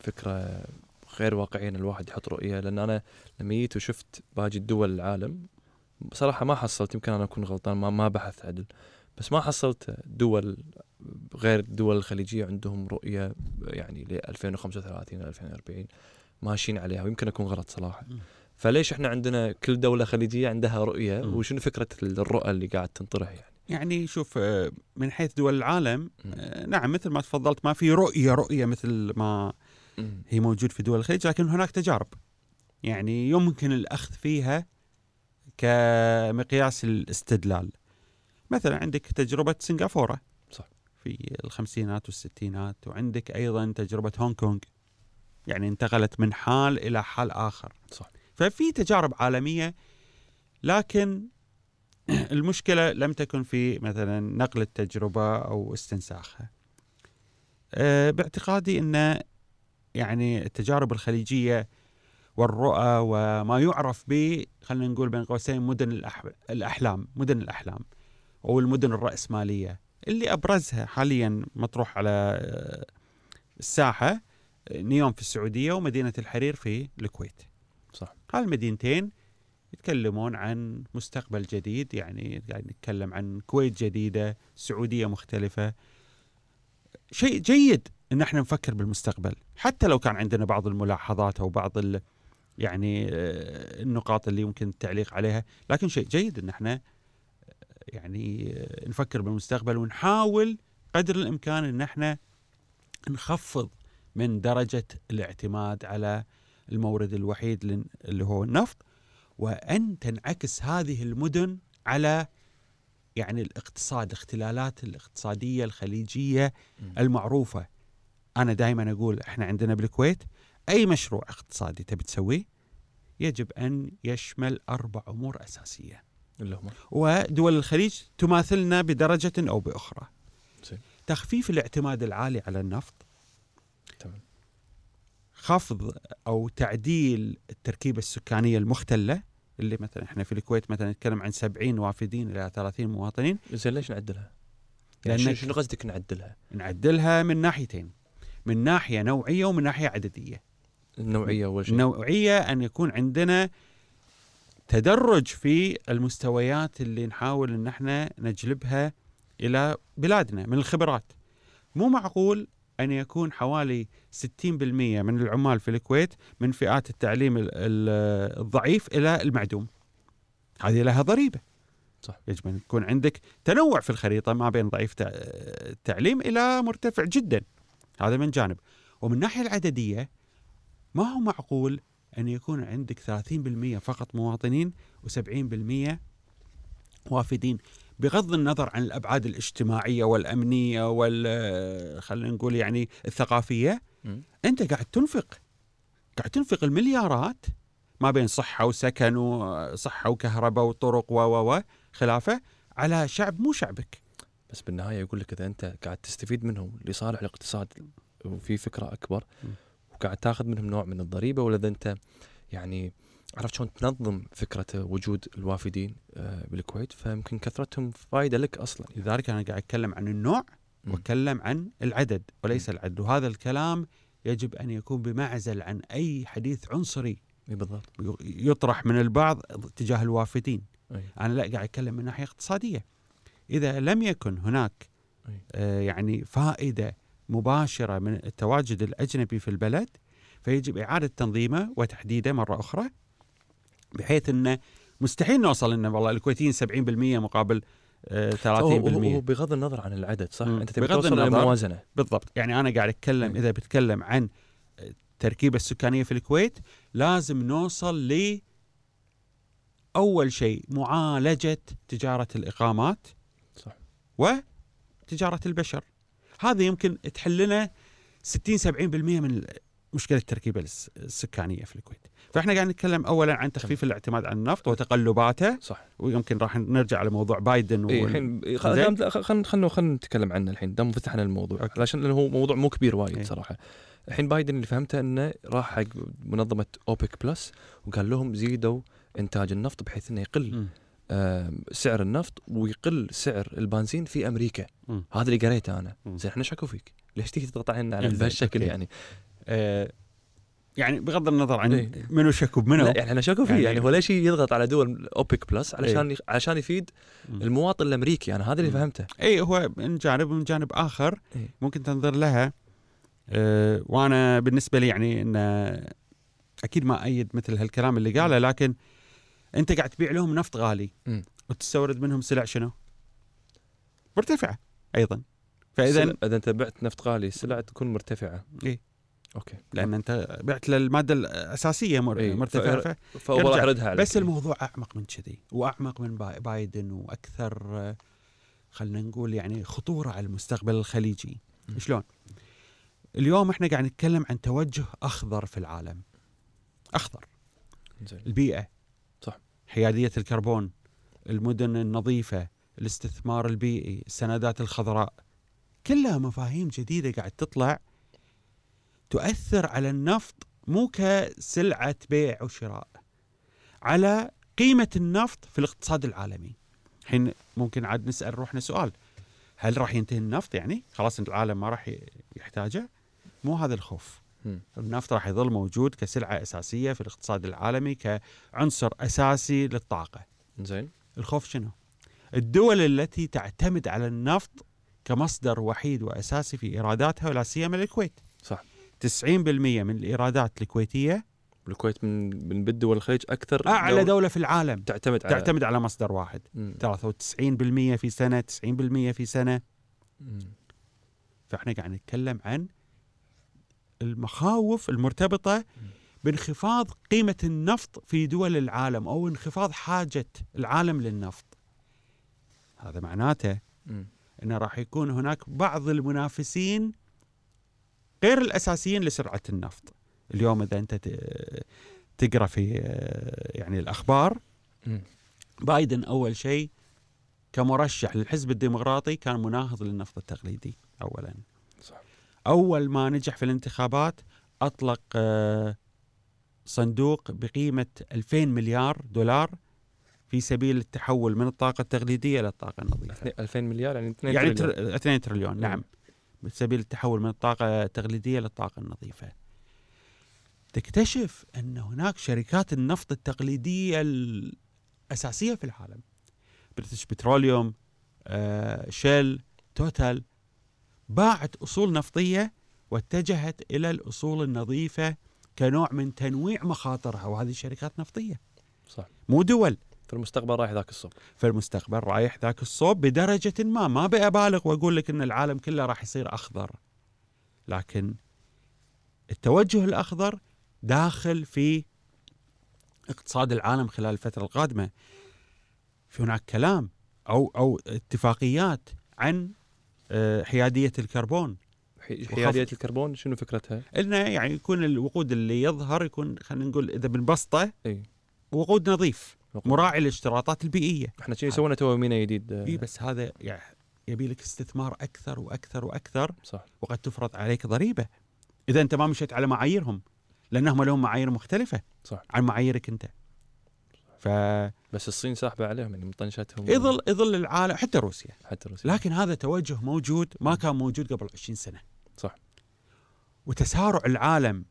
S2: فكرة غير واقعية إن الواحد يحط رؤية؟ لأن أنا لما جيت وشفت باقي الدول العالم بصراحه ما حصلت يمكن أنا أكون غلطان ما ما بحثت عدل بس ما حصلت دول غير الدول الخليجية عندهم رؤية يعني ل 2035 2040 ماشيين عليها ويمكن أكون غلط صراحة. فليش إحنا عندنا كل دولة خليجية عندها رؤية؟ وشنو فكرة الرؤى اللي قاعد تنطرح يعني؟
S1: يعني شوف آه، من حيث دول العالم آه، نعم مثل ما تفضلت ما في رؤية رؤية مثل ما هي موجود في دول الخليج لكن هناك تجارب. يعني يمكن الأخذ فيها كمقياس الاستدلال. مثلا عندك تجربة سنغافورة. في الخمسينات والستينات وعندك أيضا تجربة هونغ كونغ. يعني انتقلت من حال إلى حال آخر.
S2: صح.
S1: ففي تجارب عالمية لكن المشكلة لم تكن في مثلا نقل التجربة أو استنساخها. أه باعتقادي أن يعني التجارب الخليجية والرؤى وما يعرف ب خلينا نقول بين قوسين مدن الأحلام مدن الأحلام أو المدن الرأسمالية. اللي أبرزها حاليا مطروح على آه، الساحة نيوم في السعودية ومدينة الحرير في الكويت.
S2: صح.
S1: هالمدينتين يتكلمون عن مستقبل جديد يعني قاعد نتكلم عن كويت جديدة، سعودية مختلفة. شيء جيد إن إحنا نفكر بالمستقبل حتى لو كان عندنا بعض الملاحظات أو بعض ال يعني آه، النقاط اللي يمكن التعليق عليها لكن شيء جيد إن إحنا آه، يعني آه، نفكر بالمستقبل ونحاول قدر الإمكان إن إحنا نخفض من درجة الاعتماد على المورد الوحيد اللي هو النفط وأن تنعكس هذه المدن على يعني الاقتصاد الاختلالات الاقتصادية
S2: الخليجية.
S1: المعروفة أنا دائما أقول إحنا عندنا بالكويت أي مشروع اقتصادي تبي تسويه يجب أن يشمل أربع أمور أساسية
S2: اللي هم.
S1: ودول الخليج تماثلنا بدرجة أو بأخرى.
S2: زين.
S1: تخفيف الاعتماد العالي على النفط.
S2: تمام.
S1: خفض أو تعديل التركيبة السكانية المختلة اللي مثلا إحنا في الكويت مثلا نتكلم عن 70 وافدين إلى 30 مواطنين.
S2: زين ليش نعدلها؟ يعني شنو قصدك نعدلها؟
S1: نعدلها من ناحيتين. من ناحية نوعية ومن ناحية عددية.
S2: النوعية أول شيء.
S1: النوعيه أن يكون عندنا تدرج في المستويات اللي نحاول إن إحنا نجلبها إلى بلادنا من الخبرات. مو معقول أن يكون حوالي 60% من العمال في الكويت من فئات التعليم ال- ال- الضعيف إلى المعدوم. هذه لها ضريبة.
S2: صح.
S1: يجب أن يكون عندك تنوع في الخريطة ما بين ضعيف تع- التعليم إلى مرتفع جدا. هذا من جانب. ومن الناحية العددية ما هو معقول أن يكون عندك 30% فقط مواطنين و70% وافدين بغض النظر عن الأبعاد الاجتماعية والأمنية وال خلينا نقول يعني الثقافية
S2: مم.
S1: أنت قاعد تنفق قاعد تنفق المليارات ما بين صحة وسكن وصحة وكهرباء وطرق و و و خلافة على شعب مو شعبك
S2: بس بالنهاية يقول لك إذا أنت قاعد تستفيد منهم لصالح الاقتصاد وفي فكرة أكبر
S1: م.
S2: وقاعد تاخذ منهم نوع من الضريبة ولا إذا أنت يعني عرفت شلون تنظم فكرة وجود الوافدين آه، بالكويت؟ فيمكن كثرتهم فائده لك أصلا.
S1: لذلك أنا قاعد أتكلم عن النوع. وأتكلم عن العدد وليس العدد. وهذا الكلام يجب أن يكون بمعزل عن أي حديث عنصري.
S2: بالضبط.
S1: يطرح من البعض تجاه الوافدين.
S2: أي.
S1: أنا لا قاعد أتكلم من ناحية اقتصادية. إذا لم يكن هناك
S2: أي.
S1: آه يعني فائدة مباشرة من التواجد الأجنبي في البلد فيجب إعادة تنظيمه وتحديده مرة أخرى بحيث إنه مستحيل نوصل ان والله الكويتيين 70% مقابل آه 30%
S2: هو, هو بغض النظر عن العدد صح
S1: مم.
S2: أنت تبي توصل. للموازنه
S1: بالضبط يعني أنا قاعد
S2: أتكلم.
S1: إذا بتكلم عن التركيبه السكانية في الكويت لازم نوصل ل أول شيء معالجة تجارة الإقامات
S2: صح
S1: وتجارة البشر هذا يمكن تحل لنا 60 70% من مشكلة التركيبه الس- السكانية في الكويت فإحنا قاعد نتكلم اولا عن تخفيف الاعتماد على النفط وتقلباته
S2: صح
S1: ويمكن راح نرجع على موضوع بايدن
S2: اي
S1: وال-
S2: الحين. خلينا خلينا خلينا نتكلم عنه الحين دام فتحنا الموضوع
S1: أوكي.
S2: علشان لأنه هو موضوع مو كبير وايد
S1: إي.
S2: صراحة الحين بايدن اللي فهمته إنه راح حق منظمة أوبك بلس وقال لهم زيدوا إنتاج النفط بحيث إنه يقل
S1: مم.
S2: سعر النفط ويقل سعر البنزين في أمريكا
S1: مم.
S2: هذا اللي قريته
S1: أنا.
S2: زين إحنا شكوا فيك ليش تيجي تضغط علينا على بهالشكل. يعني
S1: آه يعني بغض النظر عن
S2: إيه.
S1: منو شكو بمنو
S2: لا يعني إحنا شكوا فيه
S1: يعني-
S2: يعني, هو ليش يضغط على دول أوبك بلس علشان يخ- علشان يفيد. المواطن الأمريكي أنا هذا اللي. فهمته
S1: اي هو من جانب ومن جانب آخر
S2: إيه.
S1: ممكن تنظر لها أه وأنا بالنسبة لي يعني إن أكيد ما أيد مثل هالكلام اللي قاله لكن انت قاعد تبيع لهم نفط غالي. وتستورد منهم سلع شنو؟ مرتفعة أيضا فإذا
S2: سلع- إذا أنت بعت نفط غالي السلع تكون مرتفعة
S1: إيه.
S2: أوكي
S1: لأن أنت بعت للمادة الأساسية مر-
S2: إيه. مرتفعة
S1: ف...
S2: راح يردها عليك
S1: بس الموضوع أعمق من كذي وأعمق من باي- بايدن وأكثر آه، خلينا نقول يعني خطورة على المستقبل الخليجي
S2: مم.
S1: شلون اليوم إحنا قاعد نتكلم عن توجه أخضر في العالم أخضر
S2: زين البيئة.
S1: حيادية الكربون المدن النظيفة الاستثمار البيئي السندات الخضراء كلها مفاهيم جديدة قاعد تطلع تؤثر على النفط مو كسلعة بيع وشراء على قيمة النفط في الاقتصاد العالمي. الحين ممكن عاد نسأل روحنا سؤال هل راح ينتهي النفط يعني؟ خلاص العالم ما راح يحتاجه؟ مو هذا الخوف. النفط راح يظل موجود كسلعة أساسية في الاقتصاد العالمي كعنصر أساسي للطاقة.
S2: زين.
S1: الخوف شنو؟ الدول التي تعتمد على النفط كمصدر وحيد وأساسي في إيراداتها ولا سيما الكويت.
S2: صح.
S1: 90% من الإيرادات الكويتية
S2: الكويت من من بد دول الخليج أكثر
S1: أعلى
S2: دولة
S1: دولة في العالم.
S2: تعتمد على
S1: تعتمد على مصدر واحد.
S2: مم.
S1: 93% في سنة 90% في سنة.
S2: مم.
S1: فإحنا قاعد نتكلم عن المخاوف المرتبطة بانخفاض قيمة النفط في دول العالم أو انخفاض حاجة العالم للنفط هذا معناته. انه راح يكون هناك بعض المنافسين غير الأساسيين لسرعة النفط اليوم إذا أنت تقرأ في يعني
S2: الأخبار.
S1: بايدن أول شيء كمرشح للحزب الديمقراطي كان مناهض للنفط التقليدي اولا أول ما نجح في الانتخابات أطلق آه، صندوق بقيمة 2000 مليار دولار في سبيل التحول من الطاقة التقليدية إلى الطاقة النظيفة
S2: اثنين- 2000 مليار يعني 2
S1: يعني
S2: تريليون.
S1: تر... 2 تريليون. نعم بسبيل التحول من الطاقة التقليدية للطاقة النظيفة تكتشف أن هناك شركات النفط التقليدية الأساسية في العالم بريتش بتروليوم آه، شل توتال باعت أصول نفطية واتجهت إلى الأصول النظيفة كنوع من تنويع مخاطرها وهذه شركات نفطية.
S2: صح.
S1: مو دول.
S2: في المستقبل رايح ذاك الصوب.
S1: في المستقبل رايح ذاك الصوب بدرجة ما. ما بأبالغ وأقول لك أن العالم كله راح يصير أخضر. لكن التوجه الأخضر داخل في اقتصاد العالم خلال الفترة القادمة. في هناك كلام أو أو اتفاقيات عن آه، حيادية الكربون.
S2: حيادية الكربون شنو فكرتها؟
S1: إنه يعني يكون الوقود اللي يظهر يكون خلينا نقول إذا بنبسطه
S2: إي.
S1: وقود نظيف
S2: وقود.
S1: مراعي للاشتراطات البيئية.
S2: إحنا شنو سوينا تو مينا جديد؟
S1: إي بس هذا يعني يبي لك استثمار أكثر وأكثر وأكثر.
S2: صح.
S1: وقد تفرض عليك ضريبة. إذا أنت ما مشيت على معاييرهم لأنهم لهم معايير مختلفة
S2: صح.
S1: عن معاييرك أنت. فيظل
S2: بس الصين ساحبة عليهم يعني مطنشتهم
S1: يظل العالم حتى روسيا.
S2: حتى روسيا.
S1: لكن هذا توجه موجود ما كان موجود قبل 20 سنة.
S2: صح.
S1: وتسارع العالم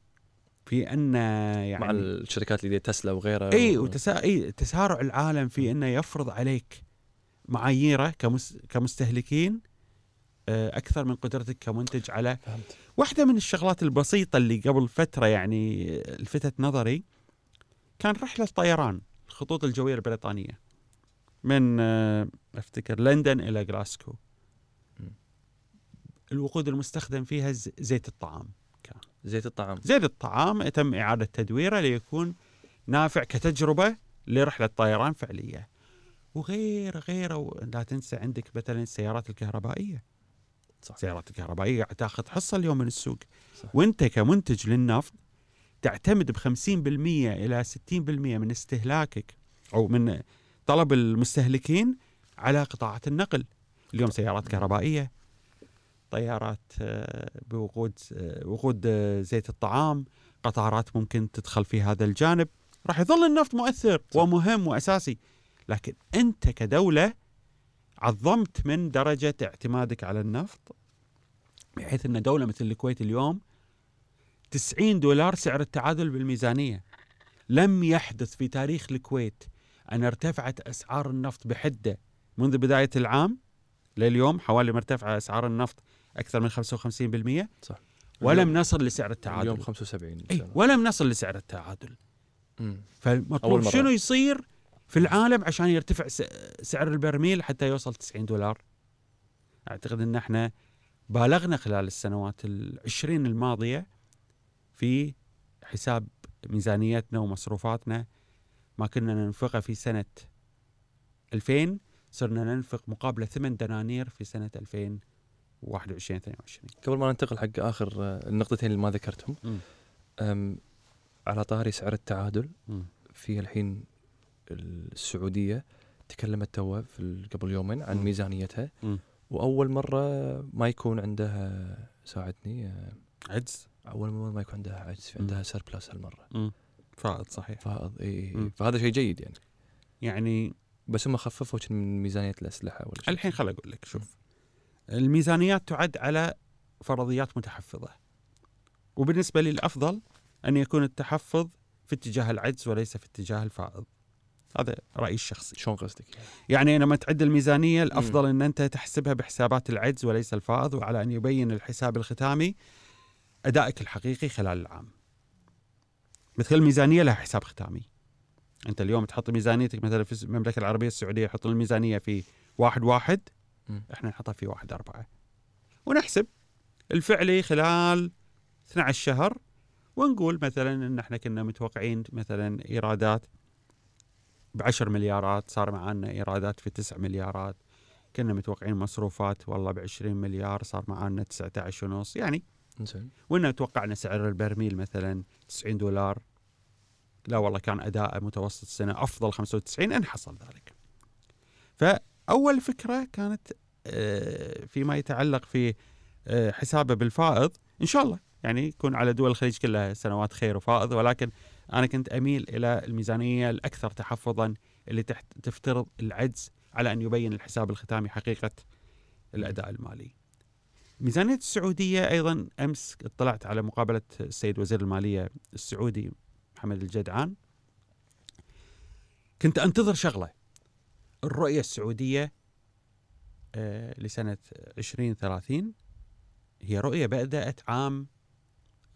S1: في أن يعني
S2: مع الشركات اللي تسلا وغيرها.
S1: إي
S2: و-
S1: وتسا... إي تسارع العالم في انه يفرض عليك معاييره كمس... كمستهلكين آه، أكثر من قدرتك كمنتج على
S2: فهمت.
S1: واحدة من الشغلات البسيطة اللي قبل فترة يعني لفتت نظري كان رحلة طيران الخطوط الجوية البريطانية. من آه، أفتكر لندن إلى جلاسكو. الوقود المستخدم فيها زيت الطعام.
S2: زيت الطعام.
S1: زيت الطعام تم إعادة تدويره ليكون نافع كتجربة لرحلة طيران فعلية. وغير غيره لا تنسى عندك مثلا السيارات الكهربائية.
S2: صح.
S1: السيارات الكهربائية قاعد تاخذ حصة اليوم من السوق.
S2: صح.
S1: وأنت كمنتج للنفط تعتمد ب 50% إلى 60% من استهلاكك أو من طلب المستهلكين على قطاعات النقل. اليوم سيارات كهربائية طيارات آه، بوقود آه، وقود آه، زيت الطعام قطارات ممكن تدخل في هذا الجانب. راح يظل النفط مؤثر. ومهم وأساسي. لكن أنت كدولة عظمت من درجة اعتمادك على النفط بحيث أن دولة مثل الكويت اليوم 90 دولار سعر التعادل بالميزانية. لم يحدث في تاريخ الكويت أن ارتفعت أسعار النفط بحدة منذ بداية العام لليوم حوالي مرتفعة أسعار النفط أكثر من 55%
S2: صح.
S1: ولم نصل لسعر التعادل.
S2: اليوم 75
S1: أي ولم نصل لسعر التعادل. فالمطلوب. شنو يصير في العالم عشان يرتفع سعر البرميل حتى يوصل 90 دولار؟ أعتقد أن إحنا بالغنا خلال السنوات العشرين الماضية في حساب ميزانيتنا ومصروفاتنا ما كنا ننفقه في سنة 2000 صرنا ننفق مقابله ثمان دنانير في سنة 2021 22
S2: قبل ما ننتقل حق آخر آه، النقطتين اللي ما ذكرتهم. أم، على طاري سعر التعادل
S1: مم.
S2: في الحين السعودية تكلمت توه قبل يومين عن
S1: مم.
S2: ميزانيتها
S1: مم.
S2: وأول مرة ما يكون عندها ساعدني آه،
S1: عجز
S2: أول ما يكون عندها عجز في
S1: مم.
S2: عندها سربلس هالمرة.
S1: مم. فائض صحيح.
S2: فائض إي
S1: مم.
S2: فهذا شيء جيد يعني.
S1: يعني
S2: بس هم خففوا من ميزانية الأسلحة ولا شيء.
S1: الحين خل أقول لك شوف. الميزانيات تعد على فرضيات متحفظة. وبالنسبة لي الأفضل أن يكون التحفظ في اتجاه العجز وليس في اتجاه الفائض. هذا رأيي الشخصي.
S2: شلون قصدك؟ يعني؟
S1: لما تعد الميزانية الأفضل إن أنت تحسبها بحسابات العجز وليس الفائض وعلى أن يبين الحساب الختامي أدائك الحقيقي خلال العام. مثل الميزانية لها حساب ختامي. أنت اليوم تحط ميزانيتك مثلا في المملكة العربية السعودية يحطون الميزانيه في واحد واحد. إحنا نحطها في واحد أربعة. ونحسب الفعلي خلال 12 شهر ونقول مثلا إن إحنا كنا متوقعين مثلا إيرادات ب 10 مليارات صار معنا إيرادات في 9 مليارات. كنا متوقعين مصروفات والله ب 20 مليار صار معنا 19 ونص. يعني
S2: زين
S1: وإن توقعنا سعر البرميل مثلا 90 دولار. لا والله كان أداء متوسط السنة أفضل 95 إن حصل ذلك. فأول فكرة كانت آه، فيما يتعلق في آه، حسابه بالفائض. إن شاء الله يعني يكون على دول الخليج كلها سنوات خير وفائض ولكن أنا كنت أميل إلى الميزانية الأكثر تحفظا اللي تحت تفترض العجز على أن يبين الحساب الختامي حقيقة الأداء المالي. ميزانية السعودية أيضا أمس اطلعت على مقابلة السيد وزير المالية السعودي محمد الجدعان. كنت أنتظر شغلة. الرؤية السعودية آه، لسنة 2030 هي رؤية بدأت عام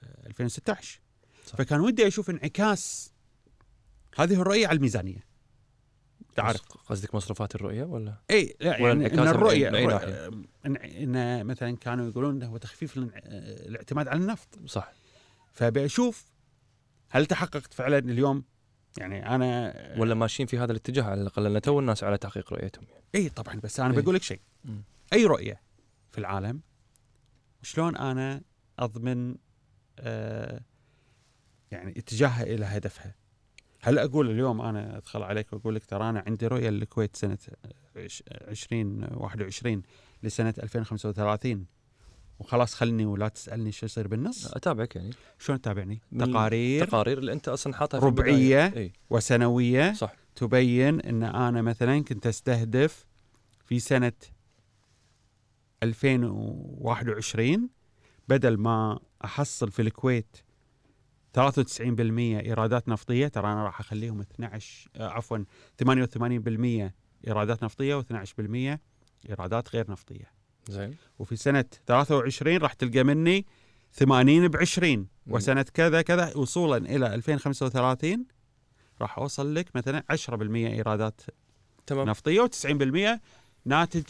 S1: آه، 2016
S2: صح.
S1: فكان ودي أشوف انعكاس هذه الرؤية على الميزانية. تعرف
S2: قصدك مصروفات الرؤية ولا؟
S1: إي لا يعني
S2: إن الرؤية
S1: الرؤية-
S2: ناحية؟
S1: إن إن مثلا كانوا يقولون هو تخفيف الانع- الاعتماد على النفط
S2: صح
S1: فبشوف هل تحققت فعلا اليوم يعني أنا
S2: ولا ماشيين في هذا الاتجاه على الأقل لأن تو الناس على تحقيق رؤيتهم يعني.
S1: إي طبعا بس أنا
S2: إيه.
S1: بقول لك شيء. أي رؤية في العالم شلون أنا أضمن آه يعني اتجاهها إلى هدفها هل أقول اليوم أنا ادخل عليك واقول لك ترى أنا عندي رؤية للكويت سنة عش- 2021 لسنة 2035 وخلاص خلني ولا تسألني شو يصير بالنص.
S2: أتابعك يعني.
S1: شلون تتابعني؟ تقارير.
S2: التقارير اللي أنت أصلا حاطها في
S1: ربعية.
S2: البداية. إي.
S1: وسنوية.
S2: صح.
S1: تبين إن أنا مثلا كنت أستهدف في سنة 2021 بدل ما أحصل في الكويت 93% إيرادات نفطية ترى أنا راح أخليهم 12 آه، عفوا 88% إيرادات نفطية و12% إيرادات غير نفطية.
S2: زين.
S1: وفي سنة 23 راح تلقى مني 80 ب 20 وسنة كذا كذا وصولا إلى 2035 راح أوصل لك مثلا 10% إيرادات
S2: تمام.
S1: نفطية و90% ناتج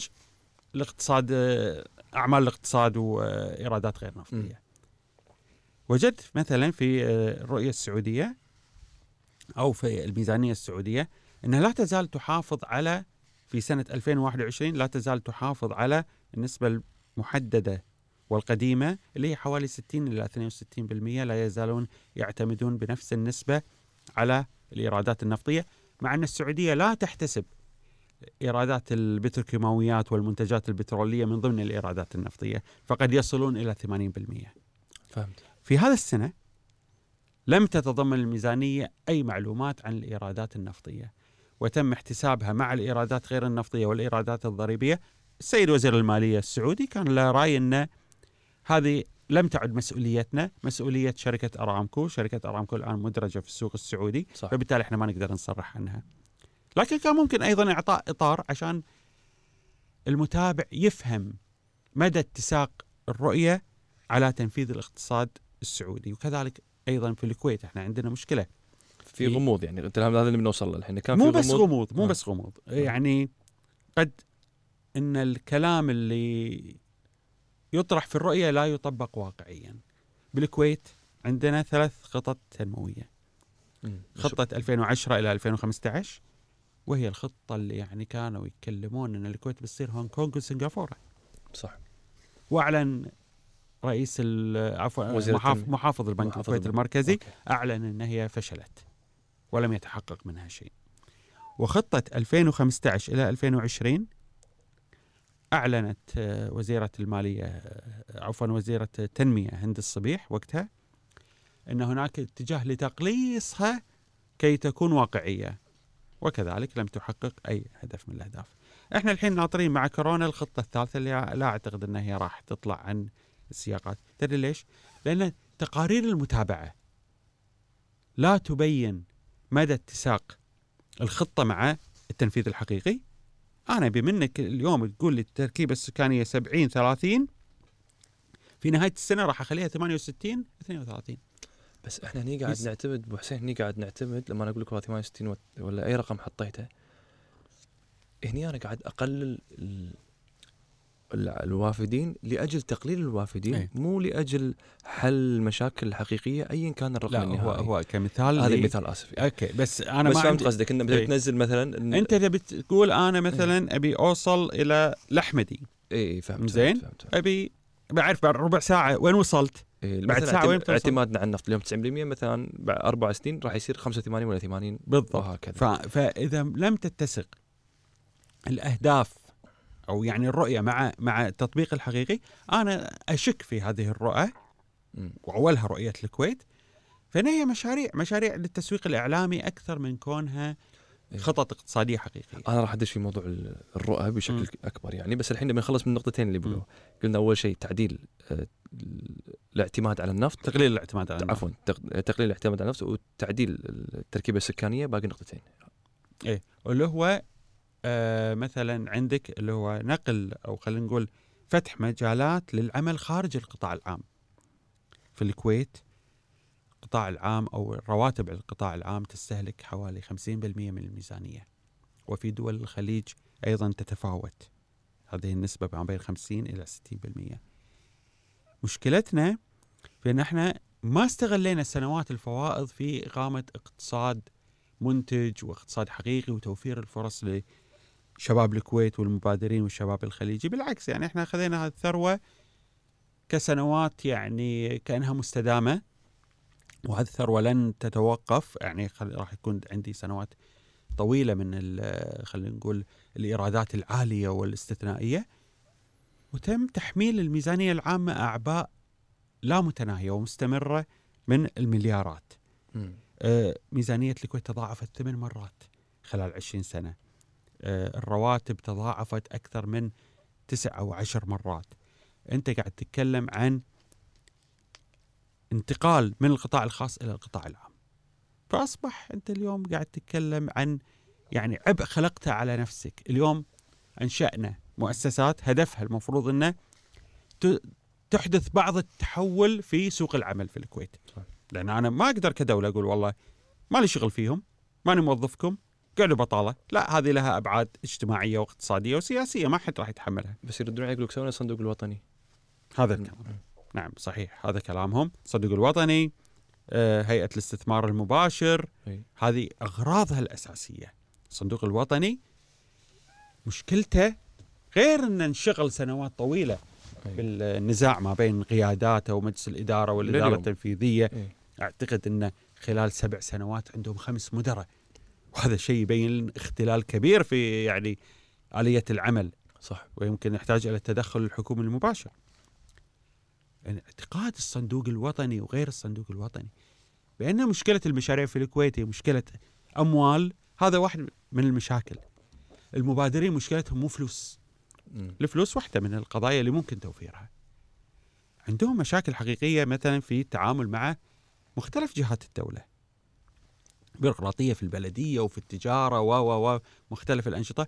S1: الاقتصاد آه، أعمال الاقتصاد وايرادات غير
S2: مم.
S1: نفطيه. وجدت مثلا في آه، الرؤية السعودية أو في الميزانية السعودية إنها لا تزال تحافظ على في سنة 2021 لا تزال تحافظ على النسبة المحددة والقديمة اللي هي حوالي 60 إلى 62% لا يزالون يعتمدون بنفس النسبة على الإيرادات النفطية مع أن السعودية لا تحتسب إيرادات البتروكيماويات والمنتجات البترولية من ضمن الإيرادات النفطية فقد يصلون إلى 80%.
S2: فهمت
S1: في هذا السنة لم تتضمن الميزانية أي معلومات عن الإيرادات النفطية وتم احتسابها مع الإيرادات غير النفطية والإيرادات الضريبية. السيد وزير المالية السعودي كان له رأي أن هذه لم تعد مسؤوليتنا، مسؤولية شركة أرامكو، شركة أرامكو الآن مدرجة في السوق السعودي
S2: صح
S1: فبالتالي إحنا ما نقدر نصرح عنها. لكن كان ممكن أيضا إعطاء إطار عشان المتابع يفهم مدى اتساق الرؤية على تنفيذ الاقتصاد السعودي وكذلك أيضا في الكويت. إحنا عندنا مشكلة
S2: في غموض يعني. انت هذا اللي بنوصل له. الحين كان
S1: مو
S2: في
S1: بس
S2: غموض.
S1: غموض مو
S2: آه.
S1: بس غموض. يعني قد إن الكلام اللي يطرح في الرؤية لا يطبق واقعيا. بالكويت عندنا ثلاث خطط
S2: تنموية.
S1: خطة 2010 إلى 2015 وهي الخطة اللي يعني كانوا يتكلمون أن الكويت بتصير هونغ كونغ وسنغافورة.
S2: صح.
S1: وأعلن رئيس ال- عفوا. محافظ البنك الكويت. المركزي
S2: أوكي.
S1: أعلن أن هي فشلت ولم يتحقق منها شيء وخطة 2015 إلى 2020 أعلنت آه، وزيرة المالية آه، عفوا وزيرة التنمية هند الصبيح وقتها أن هناك اتجاه لتقليصها كي تكون واقعية وكذلك لم تحقق أي هدف من الأهداف إحنا الحين ناطرين مع كورونا الخطة الثالثة اللي لا أعتقد أنها هي راح تطلع عن السياقات تدري ليش؟ لأن تقارير المتابعة لا تبين مدى اتساق الخطة مع التنفيذ الحقيقي أنا أبي منك اليوم تقول لي التركيبة السكانية 70 30 في نهاية السنة راح أخليها 68 32
S2: بس إحنا هني قاعد. نعتمد أبو حسين هني قاعد نعتمد لما أنا أقول لك والله 68 وت- ولا أي رقم حطيته هني أنا قاعد أقلل الوافدين لأجل تقليل الوافدين
S1: أي.
S2: مو لأجل حل المشاكل الحقيقيه ايا كان الرقم
S1: لا
S2: النهائي
S1: هو هو كمثال
S2: هذا مثال اسف يعني.
S1: أوكي بس أنا
S2: بس
S1: ما
S2: فهمت
S1: عندي
S2: قصدك إنه
S1: إي.
S2: بتنزل مثلا إن-
S1: أنت تبي تقول أنا مثلا أبي أوصل إلى الاحمدي
S2: اي اي فهمت
S1: زين.
S2: فهمت, فهمت.
S1: أبي بعرف بعد ربع ساعة وين وصلت
S2: إيه
S1: بعد
S2: اعتم-
S1: وين؟
S2: اعتمادنا على النفط اليوم 90% مثلا بعد أربع سنين راح يصير 85 ولا 80
S1: بالضبط
S2: وهكذا
S1: ف... فإذا لم تتسق الأهداف أو يعني الرؤية مع مع التطبيق الحقيقي أنا أشك في هذه الرؤى. وأولها رؤية الكويت فإن هي مشاريع مشاريع للتسويق الإعلامي أكثر من كونها
S2: إيه.
S1: خطط اقتصادية حقيقية
S2: أنا راح أدش في موضوع ال- الرؤى بشكل
S1: مم.
S2: أكبر يعني بس الحين بنخلص من النقطتين اللي. بقولوا قلنا أول شيء تعديل آه، الاعتماد على النفط
S1: تقليل الاعتماد على النفط.
S2: عفوا تق- تقليل الاعتماد على النفط وتعديل التركيبة السكانية باقي نقطتين
S1: اللي هو مثلا عندك اللي هو نقل أو خلينا نقول فتح مجالات للعمل خارج القطاع العام. في الكويت القطاع العام أو رواتب القطاع العام تستهلك حوالي 50% من الميزانية. وفي دول الخليج أيضا تتفاوت. هذه النسبة ما بين 50 إلى 60%. مشكلتنا في إن إحنا ما استغلينا سنوات الفوائض في إقامة اقتصاد منتج واقتصاد حقيقي وتوفير الفرص لشباب الكويت والمبادرين والشباب الخليجي. بالعكس يعني إحنا خذينا هذه الثروه كسنوات يعني كأنها مستدامة وهذه الثروه لن تتوقف. يعني راح يكون عندي سنوات طويلة من ال- خلينا نقول الإيرادات العالية والاستثنائية. وتم تحميل الميزانية العامة أعباء لا متناهية ومستمرة من المليارات. آه، ميزانية الكويت تضاعفت ثمان مرات خلال عشرين سنة. آه، الرواتب تضاعفت أكثر من تسع أو عشر مرات. أنت قاعد تتكلم عن انتقال من القطاع الخاص إلى القطاع العام. فأصبح أنت اليوم قاعد تتكلم عن يعني عبء خلقته على نفسك. اليوم أنشأنا مؤسسات هدفها المفروض أنه تحدث بعض التحول في سوق العمل في الكويت.
S2: صح.
S1: لأن أنا ما أقدر كدولة أقول والله ما لي شغل فيهم ماني موظفكم قعدوا بطالة. لا هذه لها أبعاد اجتماعية واقتصادية وسياسية ما حد راح يتحملها.
S2: بس يردون عليك لك سوينا الصندوق الوطني.
S1: هذا الكلام. نعم صحيح. هذا كلامهم. الصندوق الوطني آه، هيئة الاستثمار المباشر. هذه أغراضها الأساسية. الصندوق الوطني مشكلته غير إن انشغل سنوات
S2: طويلة.
S1: بالنزاع ما بين قياداته ومجلس
S2: الإدارة
S1: والإدارة.
S2: التنفيذية.
S1: أعتقد انه خلال سبع سنوات عندهم خمس مدراء. وهذا شيء يبين اختلال كبير في يعني آلية العمل
S2: صح
S1: ويمكن يحتاج إلى التدخل الحكومي المباشر. يعني اعتقاد الصندوق الوطني وغير الصندوق الوطني بأن مشكلة المشاريع في الكويت هي مشكلة أموال هذا واحد من المشاكل. المبادرين مشكلتهم مو فلوس،. الفلوس واحدة من القضايا اللي ممكن توفيرها. عندهم مشاكل حقيقية مثلا في التعامل مع مختلف جهات الدولة. بيروقراطية في البلدية وفي التجارة و و و مختلف الأنشطة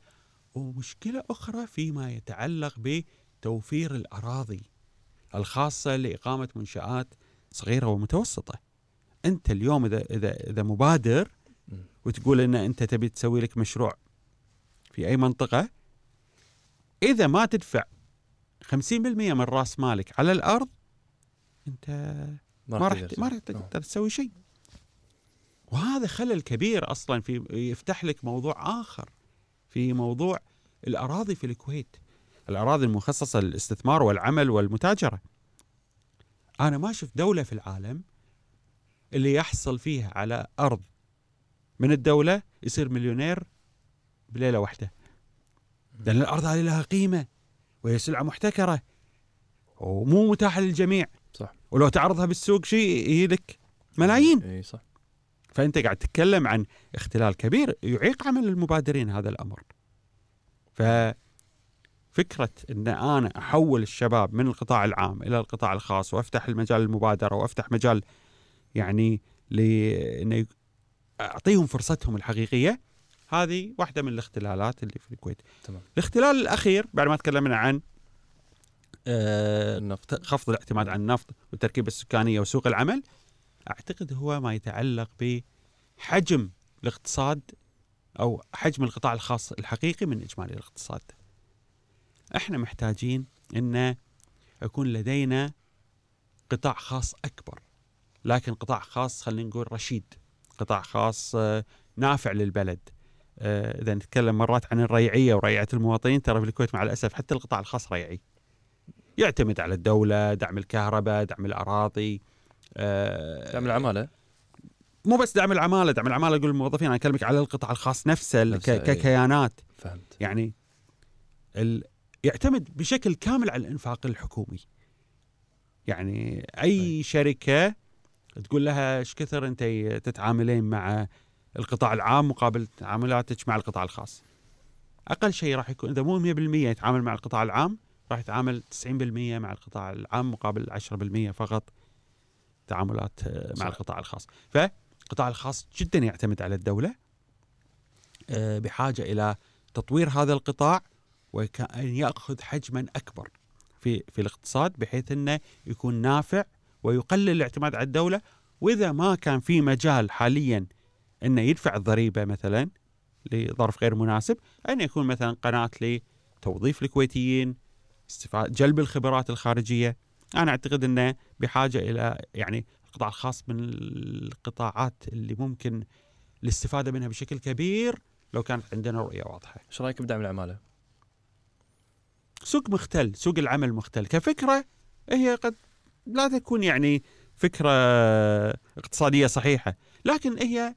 S1: ومشكلة أخرى فيما يتعلق بتوفير الأراضي الخاصة لإقامة منشآت صغيرة ومتوسطة. أنت اليوم إذا إذا إذا مبادر. وتقول إن أنت تبي تسوي لك مشروع في أي منطقة إذا ما تدفع 50% من رأس مالك على الأرض أنت ما راح ما راح. تقدر تسوي شيء وهذا خلل كبير أصلا في يفتح لك موضوع آخر في موضوع الأراضي في الكويت الأراضي المخصصة للاستثمار والعمل والمتاجرة. أنا ما شفت دولة في العالم اللي يحصل فيها على أرض. من الدولة يصير مليونير بليلة واحدة. لأن الأرض هذه لها قيمة وهي سلعه محتكرة ومو متاحة للجميع.
S2: صح.
S1: ولو تعرضها بالسوق شيء يجيلك ملايين.
S2: إي صح.
S1: فأنت قاعد تتكلم عن اختلال كبير يعيق عمل المبادرين هذا الأمر. ففكرة إن أنا أحول الشباب من القطاع العام إلى القطاع الخاص وأفتح المجال المبادرة وأفتح مجال يعني لأن أعطيهم فرصتهم الحقيقية هذه واحدة من الاختلالات اللي في الكويت.
S2: تمام.
S1: الاختلال الأخير بعد ما تكلمنا عن آه،
S2: النفط.
S1: خفض الاعتماد على النفط والتركيبه السكانية وسوق العمل أعتقد هو ما يتعلق بحجم الاقتصاد أو حجم القطاع الخاص الحقيقي من إجمالي الاقتصاد. إحنا محتاجين إن يكون لدينا قطاع خاص أكبر. لكن قطاع خاص خلينا نقول رشيد قطاع خاص آه، نافع للبلد. آه، إذا نتكلم مرات عن الريعية وريعة المواطنين ترى في الكويت مع الأسف حتى القطاع الخاص ريعي. يعتمد على الدولة دعم الكهرباء دعم الأراضي.
S2: دعم العمالة.
S1: مو بس دعم العمالة دعم العمالة أقول الموظفين أنا أكلمك على القطاع الخاص نفسه
S2: نفسه،
S1: ك-
S2: إيه.
S1: ككيانات.
S2: فهمت.
S1: يعني ال... يعتمد بشكل كامل على الإنفاق الحكومي. يعني أي
S2: طيب.
S1: شركة تقول لها إيش كثر أنت تتعاملين مع القطاع العام مقابل تعاملاتك مع القطاع الخاص؟ أقل شيء راح يكون إذا مو 100% يتعامل مع القطاع العام راح يتعامل 90% مع القطاع العام مقابل 10% فقط. تعاملات آه،
S2: صح.
S1: مع القطاع الخاص فالقطاع الخاص جدا يعتمد على الدولة آه، بحاجة إلى تطوير هذا القطاع وكأن يأخذ حجما أكبر في في الاقتصاد بحيث إنه يكون نافع ويقلل الاعتماد على الدولة وإذا ما كان في مجال حاليا إنه يدفع الضريبة مثلا لظرف غير مناسب أن يكون مثلا قناة لتوظيف الكويتيين جلب الخبرات الخارجية أنا أعتقد إنه بحاجة إلى يعني القطاع الخاص من القطاعات اللي ممكن الاستفادة منها بشكل كبير لو كانت عندنا رؤية واضحة.
S2: إيش رأيك بدعم العماله؟
S1: سوق مختل، سوق العمل مختل، كفكرة هي قد لا تكون يعني فكرة اقتصادية صحيحة، لكن هي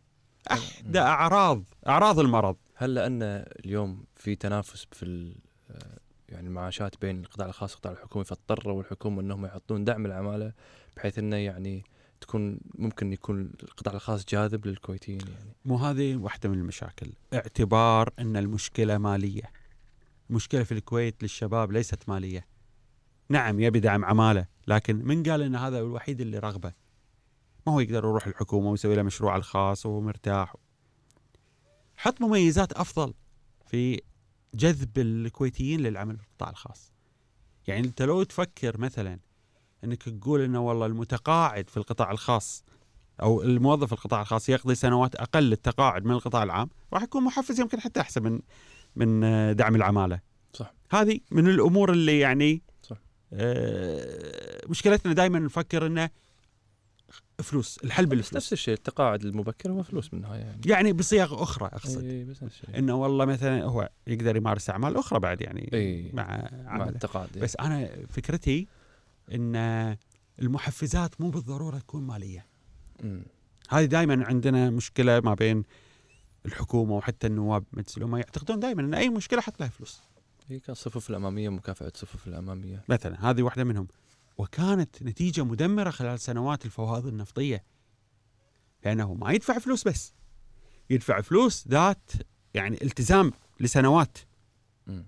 S1: احدى أعراض أعراض المرض.
S2: هل لأن اليوم في تنافس في يعني المعاشات بين القطاع الخاص والقطاع الحكومي فاضطروا الحكومة إنهم يحطون دعم العمالة بحيث إنه يعني تكون ممكن يكون القطاع الخاص جاذب للكويتيين يعني
S1: مو هذه واحدة من المشاكل، اعتبار إن المشكلة مالية. المشكلة في الكويت للشباب ليست مالية. نعم يبي دعم عمالة، لكن من قال إن هذا الوحيد اللي رغبة؟ ما هو يقدر يروح الحكومة ويسوي له مشروع الخاص وهو مرتاح. حط مميزات أفضل في جذب الكويتيين للعمل في القطاع الخاص. يعني أنت لو تفكر مثلا أنك تقول إنه والله المتقاعد في القطاع الخاص أو الموظف في القطاع الخاص يقضي سنوات أقل للتقاعد من القطاع العام راح يكون محفز يمكن حتى أحسن من من دعم العمالة.
S2: صح.
S1: هذه من الأمور اللي يعني
S2: صح.
S1: آه مشكلتنا دائما نفكر إنه فلوس. الحل بالفلوس.
S2: نفس الشيء التقاعد المبكر هو فلوس من النهاية يعني.
S1: يعني بصياغة أخرى أقصد.
S2: اي بس نفس الشيء.
S1: إنه والله مثلا هو يقدر يمارس أعمال أخرى بعد يعني
S2: اي
S1: مع
S2: مع التقاعد
S1: بس أنا فكرتي إن المحفزات مو بالضرورة تكون
S2: مالية.
S1: هذه دائما عندنا مشكلة ما بين الحكومة وحتى النواب مجلس الامه يعتقدون دائما إن أي مشكلة حط لها فلوس.
S2: هي كان الصفوف الأمامية مكافاه الصفوف الأمامية.
S1: مثلا هذه واحدة منهم. وكانت نتيجة مدمرة خلال سنوات الفوائد النفطية. لأنه ما يدفع فلوس بس يدفع فلوس ذات يعني التزام لسنوات.
S2: مم.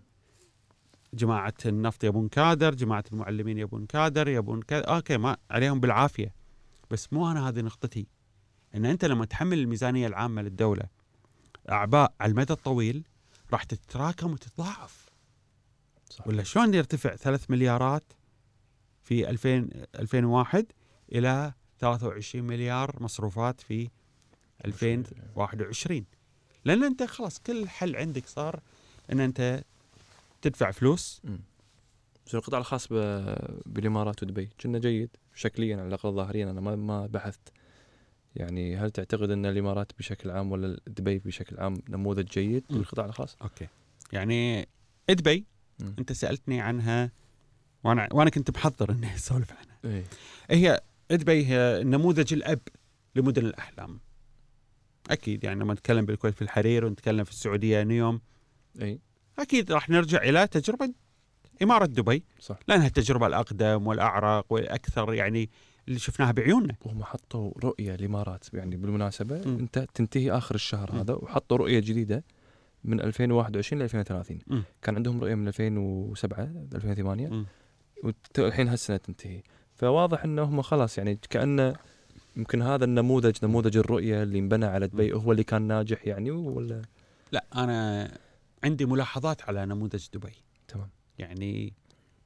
S1: جماعة النفط يبون كادر جماعة المعلمين يبون كادر يبون كذا أوكي ما عليهم بالعافية. بس مو أنا هذه نقطتي. إن أنت لما تحمل الميزانية العامة للدولة أعباء على المدى الطويل راح تتراكم وتتضاعف.
S2: صح.
S1: ولا شلون يرتفع 3 مليارات في 2000 2001 إلى 23 مليار مصروفات في 2021 لأن أنت خلاص كل الحل عندك صار إن أنت تدفع فلوس.
S2: بس القطاع الخاص بالإمارات ودبي كنا جيد شكليا على الأقل ظاهريا أنا ما ما بحثت يعني هل تعتقد أن الإمارات بشكل عام ولا دبي بشكل عام نموذج جيد. للقطاع الخاص؟
S1: أوكي يعني دبي. أنت سألتني عنها وأنا وأنا كنت محضر إني أسولف عنها.
S2: اي
S1: هي دبي هي نموذج الأب لمدن الأحلام. أكيد يعني لما نتكلم بالكويت في الحرير ونتكلم في السعودية نيوم
S2: اي
S1: أكيد راح نرجع إلى تجربة إمارة دبي.
S2: صح.
S1: لأنها التجربة الأقدم والأعرق والأكثر يعني اللي شفناها بعيوننا.
S2: وهم حطوا رؤية الامارات يعني بالمناسبة.
S1: مم.
S2: أنت تنتهي آخر الشهر
S1: مم.
S2: هذا وحطوا رؤية جديدة من 2021 ل 2030
S1: مم.
S2: كان عندهم رؤية من 2007 2008
S1: مم.
S2: والحين هالسنة تنتهي فواضح إنه هم خلاص يعني كانه يمكن هذا النموذج نموذج الرؤية اللي انبنى على دبي هو اللي كان ناجح يعني ولا
S1: لا أنا عندي ملاحظات على نموذج دبي
S2: تمام
S1: يعني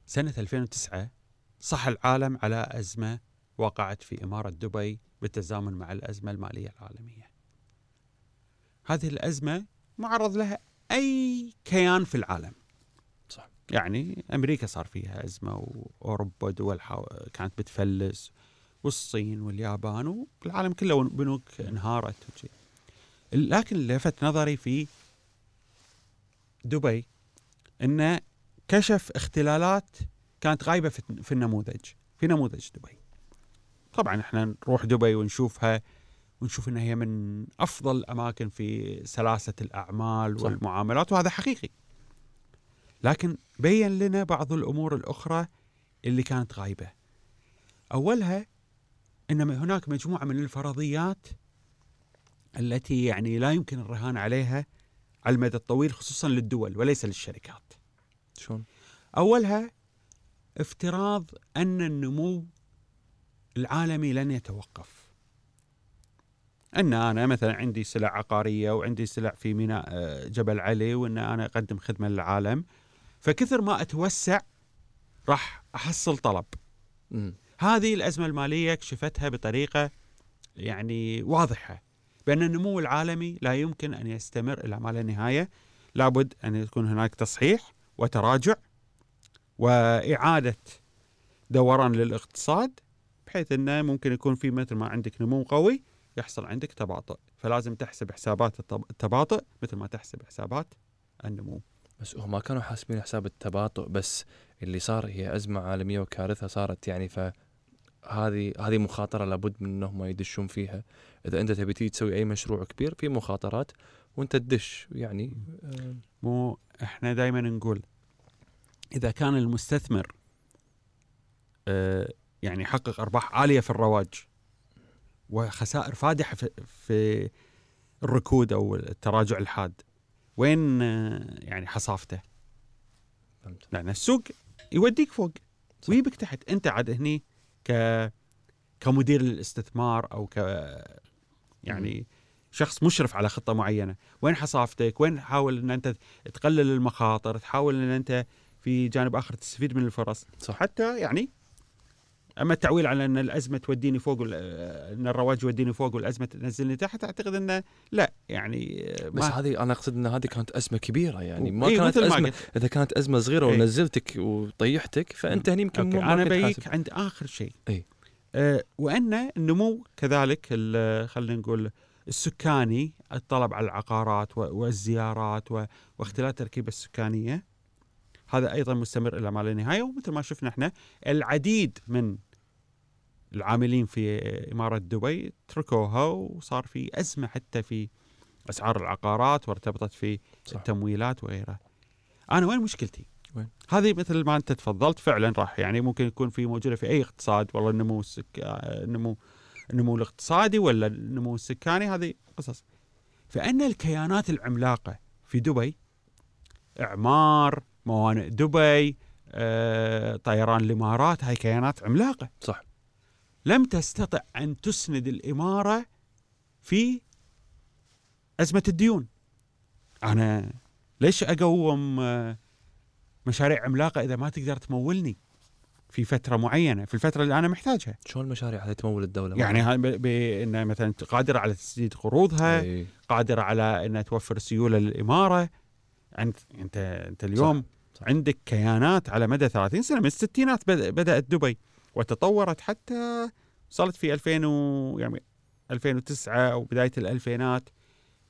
S1: سنة 2009 صح العالم على أزمة وقعت في إمارة دبي بالتزامن مع الأزمة المالية العالمية. هذه الأزمة معرض لها أي كيان في العالم. يعني أمريكا صار فيها أزمة وأوروبا دول حاو... كانت بتفلس والصين واليابان والعالم كله بنوك انهارت وشي. لكن لفت نظري في دبي انه كشف اختلالات كانت غايبة في في النموذج في نموذج دبي. طبعا إحنا نروح دبي ونشوفها ونشوف إنها هي من أفضل الأماكن في سلاسة الأعمال
S2: صح.
S1: والمعاملات وهذا حقيقي. لكن بين لنا بعض الأمور الأخرى اللي كانت غايبة. أولها إن هناك مجموعة من الفرضيات التي يعني لا يمكن الرهان عليها على المدى الطويل خصوصا للدول وليس للشركات.
S2: شلون؟
S1: أولها افتراض أن النمو العالمي لن يتوقف. أن أنا مثلا عندي سلع عقارية وعندي سلع في ميناء آه، جبل علي وأن أنا أقدم خدمة للعالم فكثر ما أتوسع راح أحصل طلب.
S2: مم.
S1: هذه الأزمة المالية كشفتها بطريقة يعني واضحة بأن النمو العالمي لا يمكن أن يستمر إلى ما لا نهاية، لابد أن يكون هناك تصحيح وتراجع وإعادة دوران للاقتصاد بحيث أنه ممكن يكون في مثل ما عندك نمو قوي يحصل عندك تباطؤ، فلازم تحسب حسابات التب- التباطؤ مثل ما تحسب حسابات النمو.
S2: بس هم ما كانوا حاسبين حساب التباطؤ بس اللي صار هي أزمة عالمية وكارثة صارت يعني ف هذه هذه مخاطرة لابد من إنهم يدشون فيها. إذا أنت تبي تيجي تسوي أي مشروع كبير في مخاطرات وأنت تدش يعني.
S1: مو إحنا دائما نقول إذا كان المستثمر آه، يعني يحقق أرباح عالية في الرواج وخسائر فادحة في الركود أو التراجع الحاد وين آه، يعني حصافته؟
S2: فهمت.
S1: لأن السوق يوديك فوق
S2: صح.
S1: ويبك تحت. أنت عاد هني ك كمدير للاستثمار أو ك يعني شخص مشرف على خطة معينة. وين حصافتك؟ وين تحاول إن أنت تقلل المخاطر؟ تحاول إن أنت في جانب آخر تستفيد من الفرص؟
S2: صح.
S1: حتى يعني أما التعويل على أن الأزمة توديني فوق أن الرواج يوديني فوق والأزمة تنزلني تحت أعتقد انه لا يعني
S2: بس هذه أنا أقصد أن هذه كانت أزمة كبيرة يعني ما
S1: إيه،
S2: كانت
S1: مثل ما
S2: أزمة
S1: قلت.
S2: إذا كانت أزمة صغيرة
S1: إيه.
S2: ونزلتك وطيحتك فأنت هني يمكن. مو- ما أنا
S1: بيك. عند آخر شيء
S2: إي.
S1: آه وأن النمو كذلك خلينا نقول السكاني الطلب على العقارات والزيارات و- واختلاف التركيبة السكانية هذا أيضا مستمر إلى ما لا نهاية ومثل ما شفنا إحنا العديد من العاملين في إمارة دبي تركوها وصار في أزمة حتى في أسعار العقارات وارتبطت في
S2: صح.
S1: التمويلات وغيرها. أنا وين مشكلتي؟
S2: وين؟
S1: هذه مثل ما أنت تفضلت فعلا راح يعني ممكن يكون في موجودة في أي اقتصاد والله النمو السك... النمو النمو الاقتصادي ولا النمو السكاني هذه قصص. فإن الكيانات العملاقة في دبي إعمار، موانئ دبي، آه، طيران الإمارات هاي كيانات عملاقة.
S2: صح
S1: لم تستطع أن تسند الإمارة في أزمة الديون. أنا ليش أقوم آه، مشاريع عملاقة إذا ما تقدر تمولني في فترة معينة، في الفترة اللي أنا محتاجها.
S2: شلون المشاريع هذه تمول الدولة
S1: يعني هاي ب- بان مثلا قادرة على تسديد قروضها،. قادرة على انها توفر سيولة للإمارة. أنت أنت أنت اليوم
S2: صح.
S1: عندك كيانات على مدى 30 سنة من الستينات بد- بدأت دبي وتطورت حتى وصلت في 2000 و يعني 2009 أو بداية الألفينات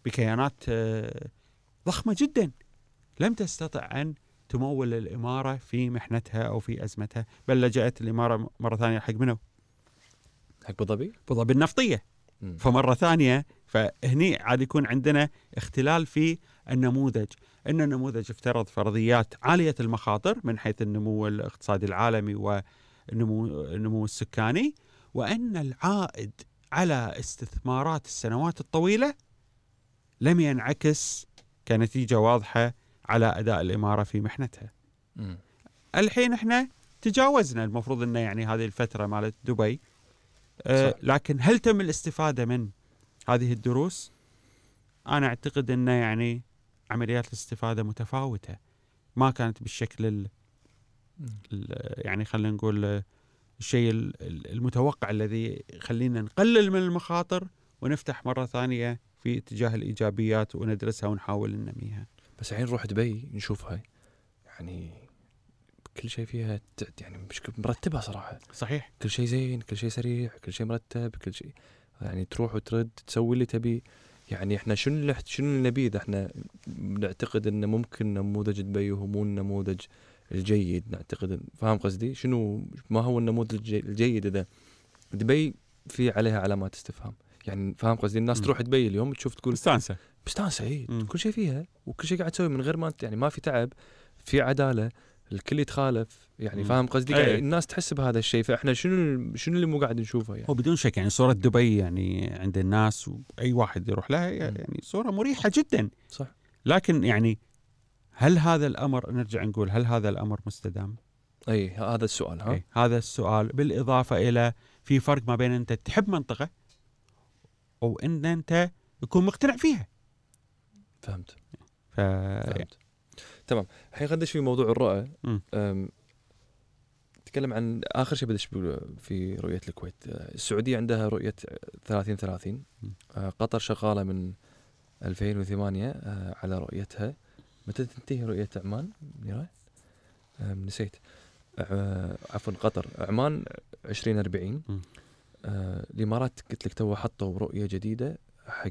S1: بكيانات آه، ضخمة جدا لم تستطع أن تمول الإمارة في محنتها أو في أزمتها بل لجأت الإمارة مرة ثانية حق منو؟
S2: حق أبو ظبي
S1: أبو ظبي النفطية
S2: مم.
S1: فمرة ثانية فهني عاد يكون عندنا اختلال في النموذج إن النموذج افترض فرضيات عالية المخاطر من حيث النمو الاقتصادي العالمي والنمو النمو السكاني وأن العائد على استثمارات السنوات الطويلة لم ينعكس كنتيجة واضحة على أداء الإمارة في محنتها.
S2: مم.
S1: الحين إحنا تجاوزنا المفروض إنه يعني هذه الفترة مالت دبي
S2: صح.
S1: لكن هل تم الاستفادة من هذه الدروس؟ أنا أعتقد إنه يعني عمليات الاستفادة متفاوتة ما كانت بالشكل يعني خلينا نقول الشيء ال- ال- المتوقع الذي يخلينا نقلل من المخاطر ونفتح مرة ثانية في اتجاه الإيجابيات وندرسها ونحاول ننميها.
S2: بس الحين نروح دبي نشوفها يعني كل شيء فيها يعني مش مرتبه صراحة.
S1: صحيح.
S2: كل شيء زين كل شيء سريع كل شيء مرتب كل شيء يعني تروح وترد تسوي اللي تبي. يعني إحنا شنو اللي شنو اللي نبيه إحنا نعتقد ان ممكن نموذج دبي هو مو النموذج الجيد نعتقد. فاهم قصدي؟ شنو ما هو النموذج الجي- الجيد اذا دبي في عليها علامات استفهام. يعني فاهم قصدي؟ الناس
S1: مم.
S2: تروح دبي اليوم تشوف تقول
S1: مستانسه
S2: مستانسه اي. كل شيء فيها. وكل شيء قاعد تسوي من غير ما يعني ما في تعب في عداله الكل يتخالف. يعني. فاهم قصدي؟
S1: أي.
S2: قاعد الناس تحس بهذا الشيء. فإحنا شنو شنو اللي مو قاعد نشوفه يعني؟
S1: هو بدون شك يعني صورة دبي يعني عند الناس وأي واحد يروح لها يعني صورة مريحة جدا.
S2: صح.
S1: لكن يعني هل هذا الأمر نرجع نقول هل هذا الأمر مستدام؟
S2: أي هذا السؤال ها؟
S1: أي هذا السؤال بالإضافة إلى في فرق ما بين أنت تحب منطقة أو إن أنت تكون مقتنع فيها.
S2: فهمت.
S1: ف
S2: فهمت. تمام. الحين خلينا في موضوع الرؤى تكلم عن آخر شيء بدش في رؤية الكويت. السعودية عندها رؤية 30 30
S1: مم.
S2: أه، قطر شغالة من 2008 أه، على رؤيتها. متى تنتهي رؤية عمان أم، نسيت. عفوا قطر. عمان 2040
S1: مم.
S2: أه، الإمارات قلت لك تو حطوا رؤية جديدة حق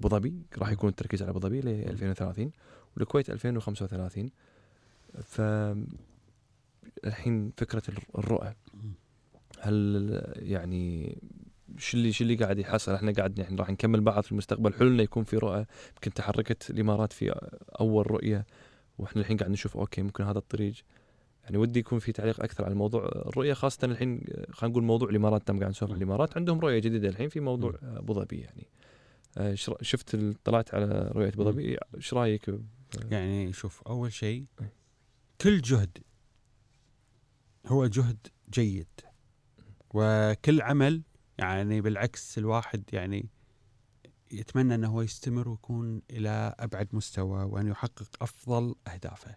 S2: أبو ظبي راح يكون التركيز على أبو ظبي ل 2030 والكويت 2035 ف الحين فكرة الر- الرؤى. هل يعني شو اللي شو اللي قاعد يحصل؟ إحنا قاعد يعني راح نكمل بعض في المستقبل. حلو إنه يكون في رؤى. يمكن تحركت الإمارات في أول رؤية وإحنا الحين قاعد نشوف أوكي ممكن هذا الطريق. يعني ودي يكون في تعليق أكثر على الموضوع. الرؤية خاصة الحين خلينا نقول موضوع الإمارات تم قاعد نسولف عن الإمارات. عندهم رؤية جديدة الحين في موضوع أبو ظبي يعني. آه، شفت طلعت على رؤية أبو ظبي. إيش رأيك؟
S1: يعني شوف أول شيء
S2: أي.
S1: كل جهد هو جهد جيد وكل عمل يعني بالعكس الواحد يعني يتمنى أنه هو يستمر ويكون إلى أبعد مستوى وأن يحقق أفضل أهدافه.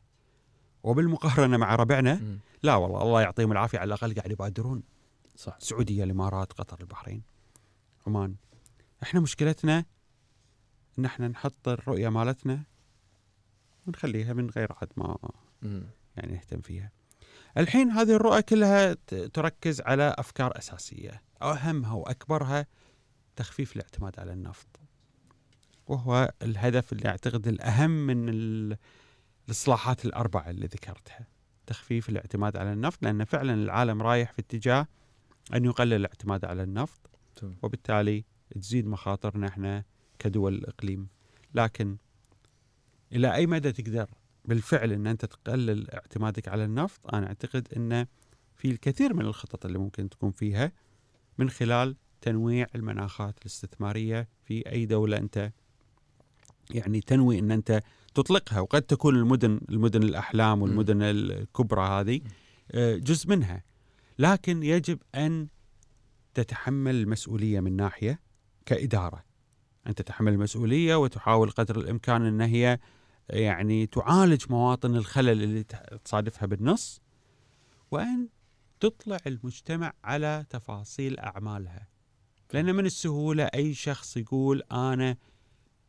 S1: وبالمقارنة مع ربعنا. لا والله الله يعطيهم العافية على الأقل قاعد يبادرون
S2: صح
S1: السعودية الإمارات قطر البحرين عمان إحنا مشكلتنا ان إحنا نحط الرؤية مالتنا ونخليها من غير عد ما. يعني نهتم فيها. الحين هذه الرؤى كلها تركز على أفكار أساسية، اهمها وأكبرها تخفيف الاعتماد على النفط. وهو الهدف اللي أعتقد الأهم من ال- الإصلاحات الأربعة اللي ذكرتها. تخفيف الاعتماد على النفط لأن فعلا العالم رايح في اتجاه أن يقلل الاعتماد على النفط. وبالتالي تزيد مخاطرنا إحنا كدول الاقليم لكن إلى أي مدى تقدر بالفعل إن أنت تقلل اعتمادك على النفط أنا أعتقد إن في الكثير من الخطط اللي ممكن تكون فيها من خلال تنويع المناخات الاستثمارية في أي دولة أنت. يعني تنوي إن أنت تطلقها وقد تكون المدن المدن الأحلام والمدن الكبرى هذه آه، جزء منها. لكن يجب أن تتحمل المسؤولية من ناحية كإدارة. أن تتحمل المسؤولية وتحاول قدر الإمكان إن هي يعني تعالج مواطن الخلل اللي تصادفها بالنص وأن تطلع المجتمع على تفاصيل أعمالها. لأن من السهولة أي شخص يقول أنا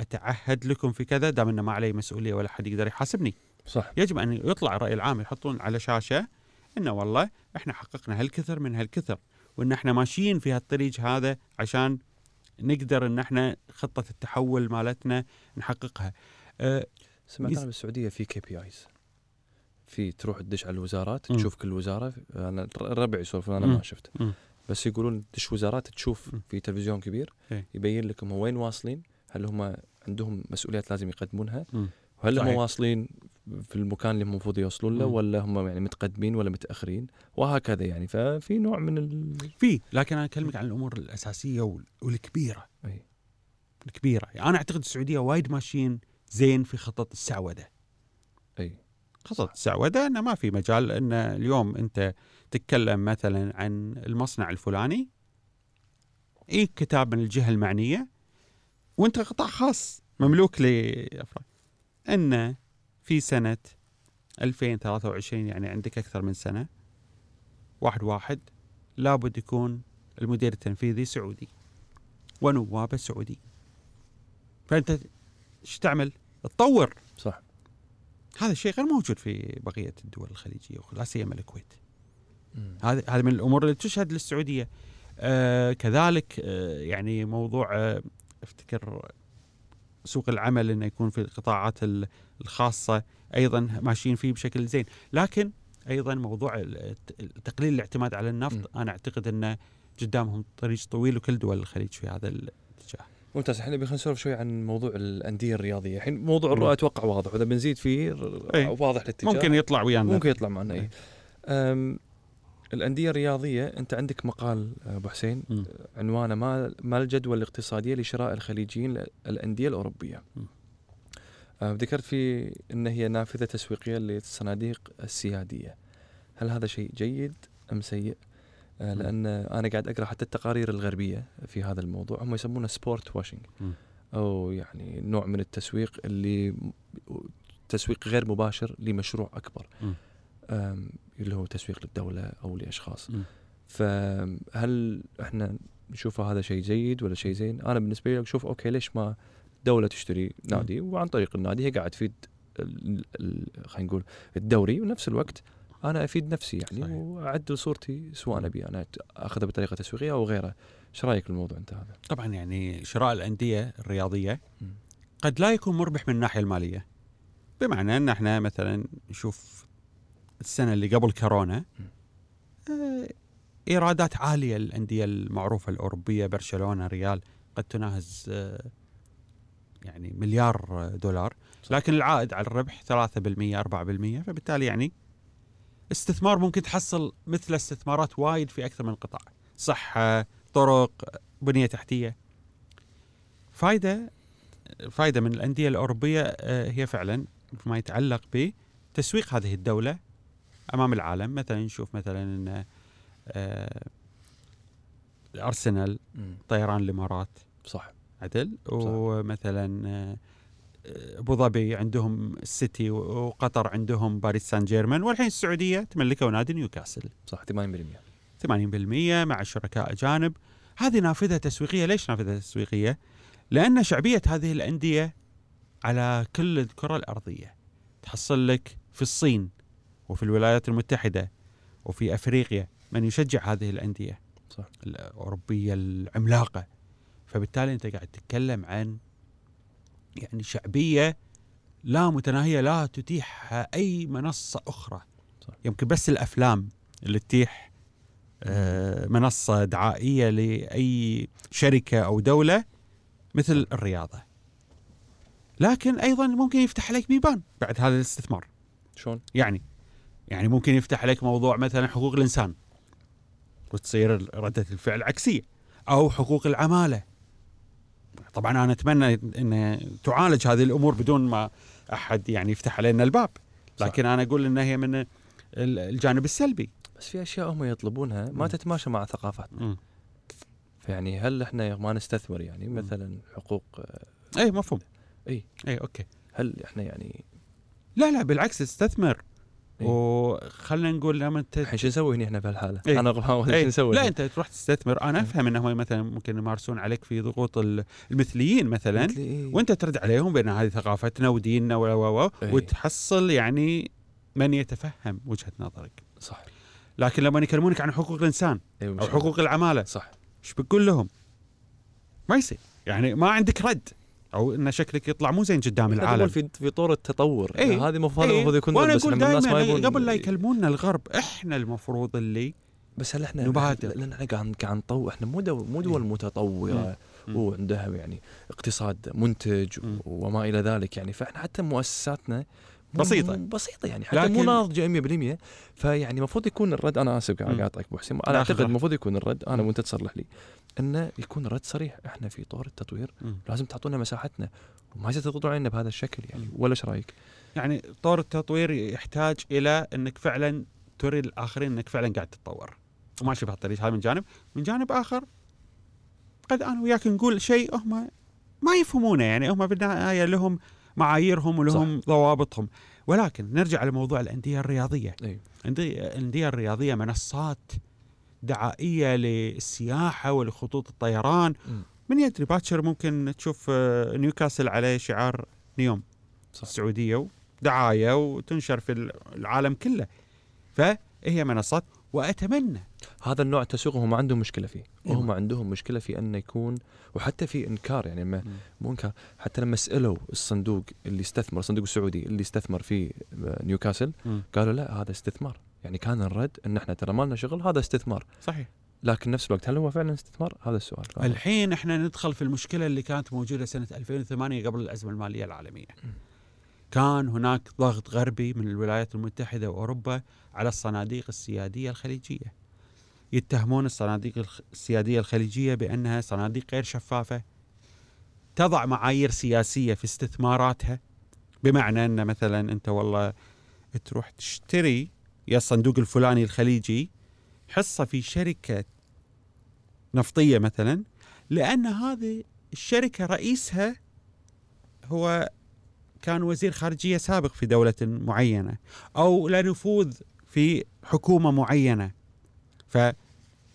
S1: أتعهد لكم في كذا دام إنه ما علي مسؤولية ولا حد يقدر يحاسبني.
S2: صح.
S1: يجب أن يطلع الرأي العام يحطون على شاشة إنه والله إحنا حققنا هالكثر من هالكثر وإن إحنا ماشيين في هالطريق هذا عشان نقدر إن إحنا خطة التحول مالتنا نحققها. أه
S2: سمعت أنا بالسعودية في KPIs في تروح تدش على الوزارات
S1: مم.
S2: تشوف كل وزارة أنا الربع يسولفون
S1: أنا.
S2: ما شفت
S1: مم.
S2: بس يقولون تدش وزارات تشوف
S1: مم.
S2: في تلفزيون كبير
S1: إيه.
S2: يبين لك هم وين واصلين هل هم عندهم مسؤوليات لازم يقدمونها. وهل هم. واصلين في المكان اللي المفروض يوصلون له. ولا هم يعني متقدمين ولا متأخرين وهكذا يعني ففي نوع من ال...
S1: في لكن أنا أكلمك عن الأمور الأساسية وال- والكبيرة
S2: أي.
S1: الكبيرة يعني أنا أعتقد السعودية وايد ماشيين زين في خطط السعودة
S2: إي
S1: خطط السعوده انه ما في مجال إن اليوم أنت تتكلم مثلا عن المصنع الفلاني. اي كتاب من الجهة المعنية. وأنت قطاع خاص مملوك لأفراد. إن في سنة 2023 يعني عندك أكثر من سنة واحد واحد لابد يكون المدير التنفيذي سعودي ونوابه سعودي. فأنت إيش تعمل؟ تطور.
S2: صح.
S1: هذا الشيء غير موجود في بقية الدول الخليجية ولا سيما الكويت.
S2: مم.
S1: هذه هذه من الأمور اللي تشهد للسعودية. آه كذلك آه يعني موضوع آه أفتكر سوق العمل إنه يكون في القطاعات ال- الخاصة أيضا ماشيين فيه بشكل زين. لكن أيضا موضوع تقليل الاعتماد على النفط أنا أعتقد إنه قدامهم طريق طويل وكل دول الخليج في هذا
S2: ممتاز إحنا خلينا نسولف شوي عن موضوع الأندية الرياضية الحين موضوع. الرؤى أتوقع واضح وإذا بنزيد فيه
S1: إيه.
S2: واضح الاتجاه
S1: ممكن يطلع ويانا
S2: ممكن يطلع معنا اي
S1: إيه.
S2: الأندية الرياضية أنت عندك مقال أبو حسين
S1: مم.
S2: عنوانه ما ما الجدوى الاقتصادية لشراء الخليجيين الأندية الأوروبية
S1: مم.
S2: أه، ذكرت في إن هي نافذة تسويقية للصناديق السيادية هل هذا شيء جيد أم سيء أه،. لأن أنا قاعد أقرأ حتى التقارير الغربية في هذا الموضوع. هم يسمونه sport
S1: washing.
S2: أو يعني نوع من التسويق اللي تسويق غير مباشر لمشروع أكبر. اللي هو تسويق للدولة أو
S1: لأشخاص.
S2: فهل إحنا نشوفه هذا شيء جيد ولا شيء زين؟ أنا بالنسبة لي أشوف أوكي ليش ما دولة تشتري نادي؟ وعن طريق النادي هي قاعد تفيد خلينا نقول الدوري ونفس الوقت أنا أفيد نفسي يعني
S1: صحيح.
S2: واعدل صورتي سواء. أبي أنا أخذها بطريقة تسويقية أو غيرها. إيش رأيك بالموضوع أنت هذا؟
S1: طبعا يعني شراء الأندية
S2: الرياضية.
S1: قد لا يكون مربح من الناحية المالية بمعنى أن إحنا مثلا نشوف السنة اللي قبل كورونا آه، إيرادات عالية للانديه المعروفة الأوروبية برشلونة ريال قد تناهز آه، يعني مليار دولار. لكن العائد على الربح 3% 4% فبالتالي يعني استثمار ممكن تحصل مثل استثمارات وايد في أكثر من قطاع. صحة طرق بنية تحتية. فائده فائده من الأندية الأوروبية آه، هي فعلا فيما يتعلق بتسويق هذه الدولة أمام العالم. مثلا نشوف مثلا إن آه، الأرسنال طيران الإمارات.
S2: صح.
S1: عدل؟ ومثلا آه، أبو ظبي عندهم السيتي وقطر عندهم باريس سان جيرمان والحين السعودية تملكوا نادي نيوكاسل.
S2: صح 80%
S1: 80% مع شركاء اجانب هذه نافذة تسويقية. ليش نافذة تسويقية؟ لأن شعبية هذه الأندية على كل الكرة الأرضية تحصل لك في الصين وفي الولايات المتحدة وفي أفريقيا من يشجع هذه الأندية
S2: صح.
S1: الأوروبية العملاقة. فبالتالي أنت قاعد تتكلم عن يعني شعبية لا متناهية لا تتيحها أي منصة أخرى.
S2: صح.
S1: يمكن بس الأفلام اللي تتيح آه، منصة دعائية لأي شركة أو دولة مثل الرياضة. لكن أيضا ممكن يفتح عليك بيبان بعد هذا الاستثمار.
S2: شلون؟
S1: يعني يعني ممكن يفتح عليك موضوع مثلا حقوق الإنسان وتصير ردة الفعل عكسية أو حقوق العمالة. طبعا أنا أتمنى إن تعالج هذه الأمور بدون ما أحد يعني يفتح علينا الباب
S2: صح.
S1: لكن أنا أقول إنها هي من ال- الجانب السلبي
S2: بس في أشياء هم يطلبونها ما
S1: مم.
S2: تتماشى مع ثقافتنا
S1: مم.
S2: فيعني هل إحنا ما نستثمر يعني. مثلا حقوق
S1: اي مفهوم
S2: اي
S1: اي أوكي
S2: هل إحنا يعني
S1: لا لا بالعكس استثمر
S2: إيه.
S1: وخلنا نقول لما انت
S2: الحين شو نسوي هنا في هالحالة؟
S1: إيه.
S2: أنا غلطان
S1: إيه.
S2: شو نسوي؟
S1: لا؟ أنت تروح تستثمر أنا
S2: إيه.
S1: أفهم إنهم مثلا ممكن يمارسون عليك في ضغوط ال- المثليين مثلا
S2: مثلي إيه.
S1: وأنت ترد عليهم بأن هذه ثقافتنا وديننا و و و
S2: إيه.
S1: وتحصل يعني من يتفهم وجهة نظرك
S2: صح
S1: لكن لما يكلمونك عن حقوق الإنسان
S2: إيه أو
S1: حقوق العمالة
S2: صح
S1: إيش بتقول لهم؟ ما يصير يعني ما عندك رد أو إن شكلك يطلع مو زين قدام العالم
S2: في في طور التطور
S1: إيه.
S2: هذه المفروض
S1: إيه.
S2: المفروض يكون
S1: وأنا
S2: بس أقول
S1: دائما قبل لا يكلمونا الغرب إحنا المفروض اللي
S2: بس هل إحنا
S1: نبادر.
S2: لأن إحنا قاعد قاعد نطور إحنا مو دول مو دول
S1: إيه. متطورة.
S2: وعندها يعني اقتصاد منتج. وما إلى ذلك يعني فإحنا حتى مؤسساتنا
S1: بسيطة.
S2: بسيطة يعني حتى
S1: لكن-
S2: مو ناضجه 100% فيعني المفروض يكون الرد أنا أسف قاعد
S1: مم.
S2: اقاطعك ابو حسين أعتقد
S1: خذ
S2: المفروض يكون الرد أنا وأنت تصلح لي إنه يكون الرد صريح إحنا في طور التطوير
S1: مم.
S2: لازم تعطونا مساحتنا وما يصير تضغطون علينا بهذا الشكل يعني ولا إيش رأيك؟
S1: يعني طور التطوير يحتاج إلى إنك فعلا تري الآخرين إنك فعلا قاعد تتطور وماشي بهالطريق هذا من جانب من جانب آخر قد أنا وياك نقول شيء هم ما يفهمونه يعني هم بالنهايه لهم معاييرهم ولهم ضوابطهم ولكن نرجع لموضوع الأندية الرياضية
S2: أي.
S1: الانديه الرياضية منصات دعائية للسياحة ولخطوط الطيران
S2: مم.
S1: من يدري باكر ممكن تشوف آه، نيوكاسل عليه شعار نيوم
S2: صح.
S1: السعوديه ودعاية وتنشر في العالم كله فهي منصات وأتمنى
S2: هذا النوع التسويق هم عندهم مشكلة فيه
S1: أيوة.
S2: وهم عندهم مشكلة في انه يكون وحتى في إنكار يعني ما. مو إنكار حتى لما سألوا الصندوق اللي استثمر الصندوق السعودي اللي استثمر في نيوكاسل
S1: مم.
S2: قالوا لا هذا استثمار يعني كان الرد إن إحنا ترى ما لنا شغل هذا استثمار
S1: صحيح
S2: لكن نفس الوقت هل هو فعلا استثمار هذا السؤال.
S1: الحين إحنا ندخل في المشكلة اللي كانت موجودة سنة 2008 قبل الأزمة المالية العالمية. كان هناك ضغط غربي من الولايات المتحدة وأوروبا على الصناديق السيادية الخليجية. يتهمون الصناديق السيادية الخليجية بأنها صناديق غير شفافة. تضع معايير سياسية في استثماراتها بمعنى أن مثلا أنت والله تروح تشتري يا الصندوق الفلاني الخليجي حصة في شركة نفطية مثلا لأن هذه الشركة رئيسها هو كان وزير خارجية سابق في دولة معينة أو له نفوذ في حكومة معينة.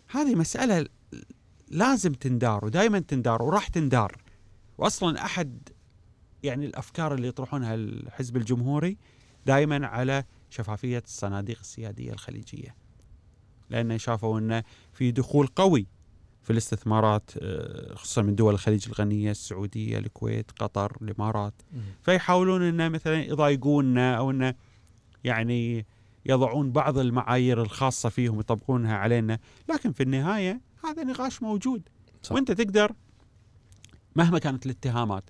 S1: فهذه مسألة لازم تندار ودائما تندار وراح تندار. واصلا أحد يعني الأفكار اللي يطرحونها الحزب الجمهوري دائما على شفافية الصناديق السيادية الخليجية. لأن شافوا انه في دخول قوي في الاستثمارات آه، خصوصا من دول الخليج الغنية السعودية الكويت قطر
S2: الإمارات.
S1: فيحاولون انه مثلا يضايقوننا أو انه يعني يضعون بعض المعايير الخاصة فيهم يطبقونها علينا لكن في النهاية هذا نقاش موجود
S2: صح.
S1: وأنت تقدر مهما كانت الاتهامات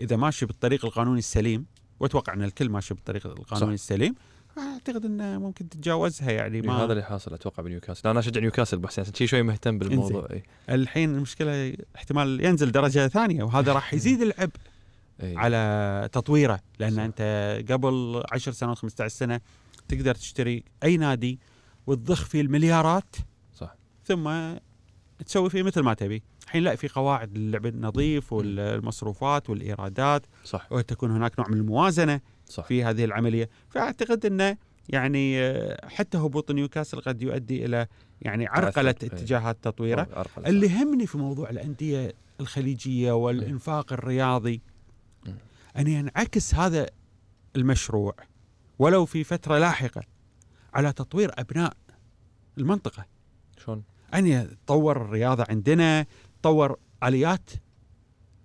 S1: إذا ماشي بالطريق القانوني السليم وأتوقع إن الكل ماشي بالطريق القانوني
S2: صح.
S1: السليم أعتقد إنه ممكن تتجاوزها يعني
S2: إيه،
S1: ما
S2: هذا اللي حاصل أتوقع بنيوكاسل أنا أشجع نيوكاسل بس عشان شي شوي مهتم بالموضوع إي
S1: الحين المشكلة احتمال ينزل درجة ثانية وهذا راح يزيد العبء على تطويره لأن
S2: صح.
S1: أنت قبل 10 سنوات 15 سنة تقدر تشتري أي نادي وتضخ فيه المليارات
S2: صح.
S1: ثم تسوي فيه مثل ما تبي الحين لا في قواعد للعب النظيف والمصروفات والإيرادات
S2: صح
S1: وتكون هناك نوع من الموازنة
S2: صح
S1: في هذه العملية فأعتقد إنه يعني آه، حتى هبوط نيوكاسل قد يؤدي إلى يعني
S2: عرقلة. إيه.
S1: اتجاهات
S2: تطويرة.
S1: اللي يهمني في موضوع الأندية الخليجية والإنفاق الرياضي. أن ينعكس هذا المشروع ولو في فترة لاحقة على تطوير أبناء المنطقة.
S2: شلون؟
S1: أن يتطور الرياضه عندنا تطور آليات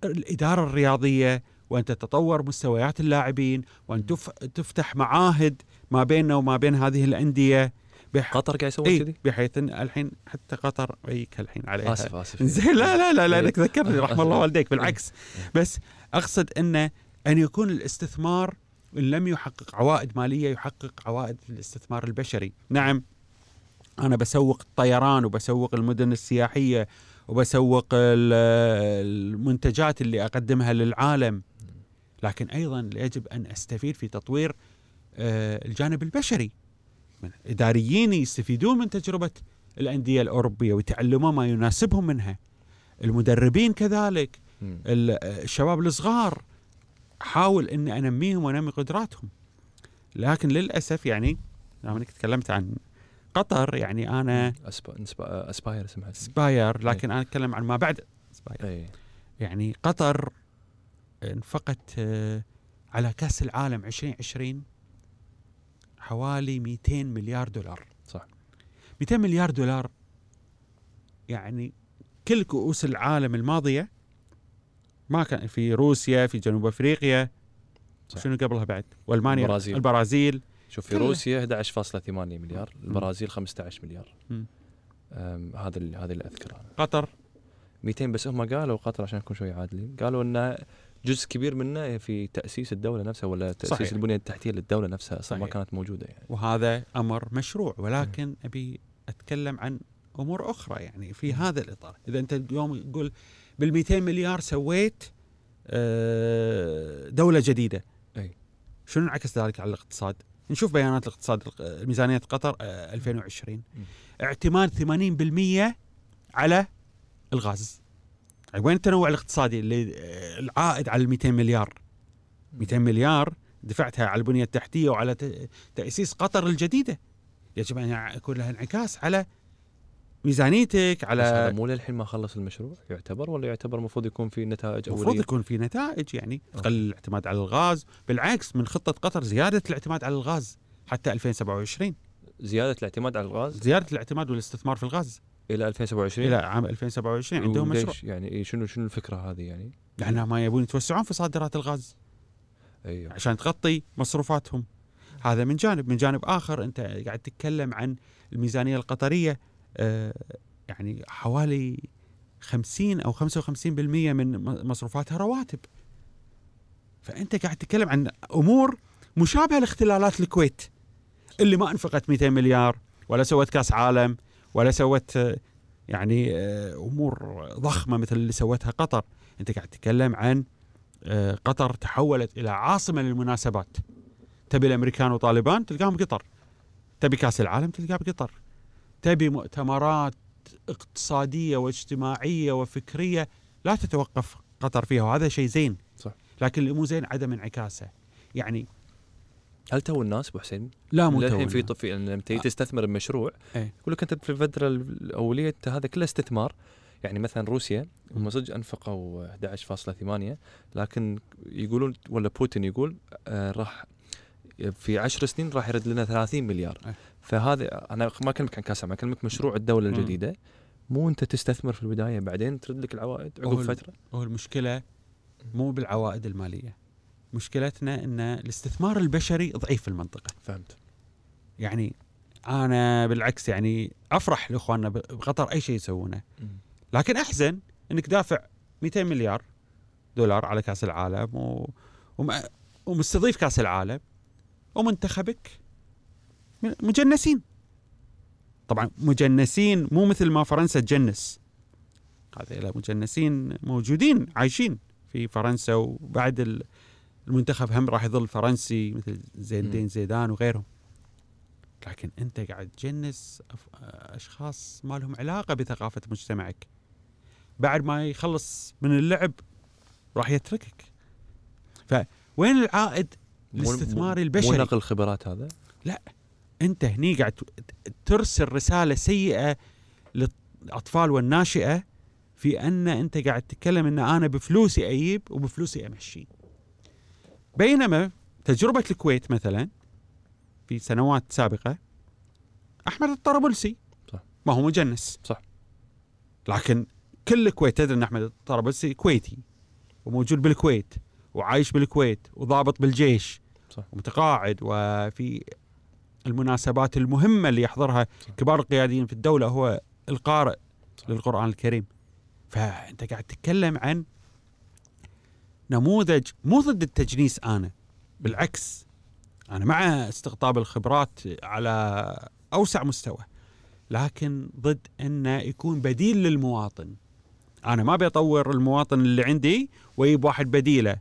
S1: الإدارة الرياضية وأن تتطور مستويات اللاعبين وأن تف تفتح معاهد ما بيننا وما بين هذه الأندية. بح...
S2: قطر قاعد يسوون
S1: إيه
S2: كذي؟
S1: بحيث إن الحين حتى قطر ايك الحين عليها.
S2: آسف آسف
S1: زين لا لا لا لا. انك ذكرني رحم الله والديك بالعكس. بس أقصد انه أن يكون الاستثمار إن لم يحقق عوائد مالية يحقق عوائد في الاستثمار البشري، نعم أنا بسوق الطيران وبسوق المدن السياحية وبسوق ال- المنتجات اللي أقدمها للعالم. لكن أيضا يجب أن أستفيد في تطوير آه، الجانب البشري. من إداريين يستفيدون من تجربة الأندية الأوروبية ويتعلمون ما يناسبهم منها. المدربين كذلك. ال- الشباب الصغار احاول إني أنميهم وأنمي قدراتهم. لكن للأسف يعني لما إنك تكلمت عن قطر يعني
S2: أنا. أسباير اسمها
S1: أسباير لكن أنا أتكلم عن ما بعد أسباير.
S2: اي
S1: يعني قطر انفقت آه، على كأس العالم 2020 حوالي 200 مليار دولار.
S2: صح.
S1: 200 مليار دولار يعني كل كؤوس العالم الماضية ما كان في روسيا في جنوب أفريقيا.
S2: صح.
S1: شنو قبلها بعد؟ وألمانيا
S2: البرازيل.
S1: البرازيل.
S2: شوف في. روسيا 11.8 مليار البرازيل 15 مليار. هذا هذا اللي اذكره
S1: قطر.
S2: 200 بس هم قالوا قطر عشان نكون شوي عادلين. قالوا ان جزء كبير منه في تأسيس الدولة نفسها ولا تأسيس
S1: صحيح.
S2: البنية التحتية للدولة نفسها أصلا ما. كانت موجودة يعني.
S1: وهذا أمر مشروع ولكن أبي أتكلم عن أمور أخرى يعني في هذا الإطار. إذا أنت اليوم تقول بال 200 مليار سويت آه، دولة جديدة.
S2: أي.
S1: شنو انعكس ذلك على الاقتصاد؟ نشوف بيانات الاقتصاد آه، ميزانيه قطر آه، 2020
S2: مم.
S1: اعتماد 80% على الغاز. يعني وين التنوع الاقتصادي اللي آه، العائد على ال 200 مليار 200 مليار دفعتها على البنية التحتية وعلى تأسيس قطر الجديدة. يجب أن يكون لها انعكاس على ميزانيتك
S2: بس هذا
S1: على
S2: مو للحين ما خلص المشروع؟ يعتبر ولا يعتبر المفروض يكون في نتائج
S1: المفروض
S2: اوليه
S1: يكون في نتائج يعني. تقلل الاعتماد على الغاز بالعكس من خطة قطر زيادة الاعتماد على الغاز حتى 2027
S2: زيادة الاعتماد على الغاز؟
S1: زيادة الاعتماد والاستثمار في الغاز.
S2: إلى 2027
S1: إلى عام 2027 عندهم؟ مشروع.
S2: يعني إيه شنو شنو الفكرة هذه يعني؟
S1: لأنهم ما يبون يتوسعون في صادرات الغاز.
S2: أيوه.
S1: عشان تغطي مصروفاتهم. هذا من جانب. من جانب آخر أنت قاعد تتكلم عن الميزانية القطرية. آه، يعني حوالي 50 أو 55% من مصروفاتها رواتب. فأنت قاعد تتكلم عن أمور مشابهة لاختلالات الكويت اللي ما أنفقت 200 مليار ولا سوت كأس عالم ولا سوت آه، يعني آه، أمور ضخمة مثل اللي سوتها قطر. أنت قاعد تتكلم عن آه، قطر تحولت إلى عاصمة للمناسبات. تبي الأمريكان وطالبان تلقاهم بقطر تبي كأس العالم تلقاه بقطر. تبي مؤتمرات اقتصادية واجتماعية وفكرية لا تتوقف قطر فيها وهذا شيء زين
S2: صح.
S1: لكن اللي مو زين عدم انعكاسه يعني
S2: هل تو الناس أبو حسين؟
S1: لا مو
S2: للحين في
S1: تونا.
S2: طفي لما تيجي
S1: آه.
S2: تستثمر بمشروع
S1: إيه.
S2: يقول لك أنت في الفترة الأولية هذا كله استثمار يعني مثلا روسيا هم صدق أنفقوا 11.8 لكن يقولون ولا بوتين يقول آه راح في 10 سنين راح يرد لنا 30 مليار فهذا أنا ما أكلمك عن كاس العالم أكلمك مشروع
S1: الدولة.
S2: الجديدة. مو أنت تستثمر في البداية بعدين ترد لك العوائد عقب فترة.
S1: هو المشكلة مو بالعوائد المالية. مشكلتنا إن الاستثمار البشري ضعيف في المنطقة.
S2: فهمت.
S1: يعني أنا بالعكس يعني أفرح لإخواننا بقطر أي شيء يسوونه. لكن أحزن إنك دافع 200 مليار دولار على كأس العالم و... وم... ومستضيف كأس العالم ومنتخبك. من- مجنسين. طبعا مجنسين مو مثل ما فرنسا تجنس. هذول مجنسين موجودين عايشين في فرنسا وبعد ال- المنتخب هم راح يظل فرنسي مثل زين. الدين زيدان وغيرهم. لكن أنت قاعد تجنس أشخاص ما لهم علاقة بثقافة مجتمعك. بعد ما يخلص من اللعب راح يتركك. فوين العائد
S2: مو-
S1: الاستثماري
S2: مو
S1: البشري؟
S2: نقل خبرات هذا؟
S1: انت هني قاعد ترسل رسالة سيئة للأطفال والناشئة في أن انت قاعد تتكلم إن أنا بفلوسي أجيب وبفلوسي أمشي بينما تجربة الكويت مثلا في سنوات سابقة أحمد الطرابلسي
S2: صح.
S1: ما هو مجنس
S2: صح.
S1: لكن كل الكويت تدري إن أحمد الطرابلسي كويتي وموجود بالكويت وعايش بالكويت وضابط بالجيش
S2: صح.
S1: ومتقاعد وفي المناسبات المهمة اللي يحضرها
S2: صح.
S1: كبار القياديين في الدولة هو القارئ
S2: صح.
S1: للقرآن الكريم فأنت قاعد تتكلم عن نموذج مو ضد التجنيس أنا بالعكس أنا مع استقطاب الخبرات على أوسع مستوى لكن ضد أنه يكون بديل للمواطن أنا ما بيطور المواطن اللي عندي ويجيب واحد بديله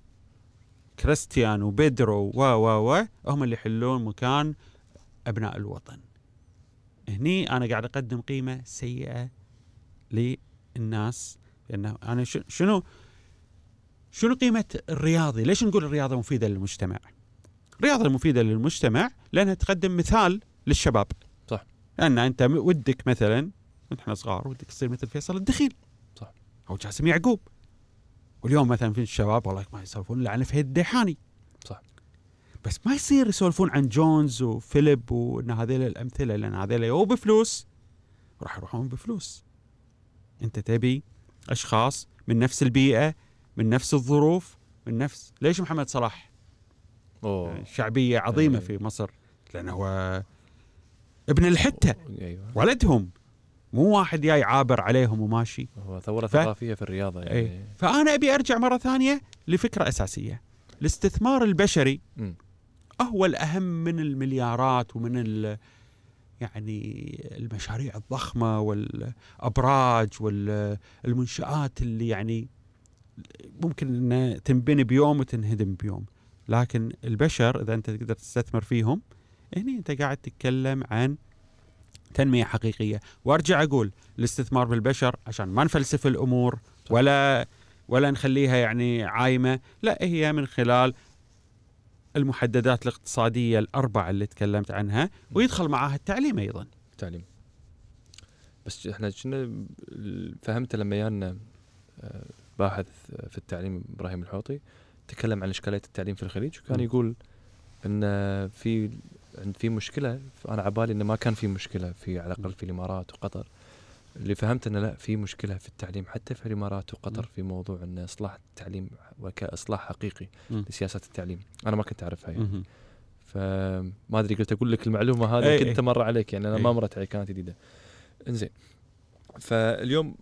S1: كريستيانو بيدرو و و و هم اللي يحلون مكان أبناء الوطن. هني أنا قاعد أقدم قيمة سيئة للناس لأنه أنا شنو شنو قيمة الرياضي؟ ليش نقول الرياضة مفيدة للمجتمع؟ الرياضة مفيدة للمجتمع لأنها تقدم مثال للشباب.
S2: صح.
S1: لأن أنت ودك مثلا ونحن صغار ودك تصير مثل فيصل الدخيل.
S2: صح.
S1: أو جاسم يعقوب. واليوم مثلا في الشباب والله ما يسولفون إلا عن فهد الديحاني. بس ما يصير يسولفون عن جونز وفيليب وإن هذيل الأمثلة لأن هذيل يو بفلوس راح يروحون بفلوس. أنت تبي أشخاص من نفس البيئة من نفس الظروف من نفس ليش محمد صلاح
S2: أوه
S1: شعبية عظيمة
S2: أي.
S1: في مصر لأنه هو ابن الحتة
S2: أيوه
S1: ولدهم مو واحد جاي عابر عليهم وماشي
S2: هو ثورة
S1: ف-
S2: ثقافية في الرياضة يعني
S1: أي. فأنا أبي أرجع مرة ثانية لفكرة أساسية الاستثمار البشري
S2: مم.
S1: هو الأهم من المليارات ومن ال يعني المشاريع الضخمة والأبراج والمنشآت اللي يعني ممكن إنها تنبني بيوم وتنهدم بيوم. لكن البشر إذا أنت تقدر تستثمر فيهم هنا أنت قاعد تتكلم عن تنمية حقيقية. وأرجع أقول الاستثمار بالبشر عشان ما نفلسف الأمور ولا ولا نخليها يعني عايمة لا هي من خلال المحددات الاقتصادية الأربعة اللي تكلمت عنها ويدخل معها التعليم أيضا.
S2: تعليم بس إحنا كنا فهمت لما جانا آه، باحث في التعليم إبراهيم الحوطي تكلم عن إشكالية التعليم في الخليج وكان. يقول إن في في مشكلة أنا على بالي انه ما كان في مشكلة في على الأقل في الإمارات وقطر. اللي فهمت انه لا في مشكلة في التعليم حتى في الإمارات وقطر
S1: م.
S2: في موضوع إن إصلاح التعليم وكاصلاح حقيقي
S1: م.
S2: لسياسات التعليم أنا ما كنت أعرفها يعني
S1: مهم.
S2: فما أدري قلت أقول لك المعلومة هذه
S1: أي
S2: كنت. تمر عليك يعني
S1: أنا.
S2: ما مرت علي كانت جديدة إنزين فاليوم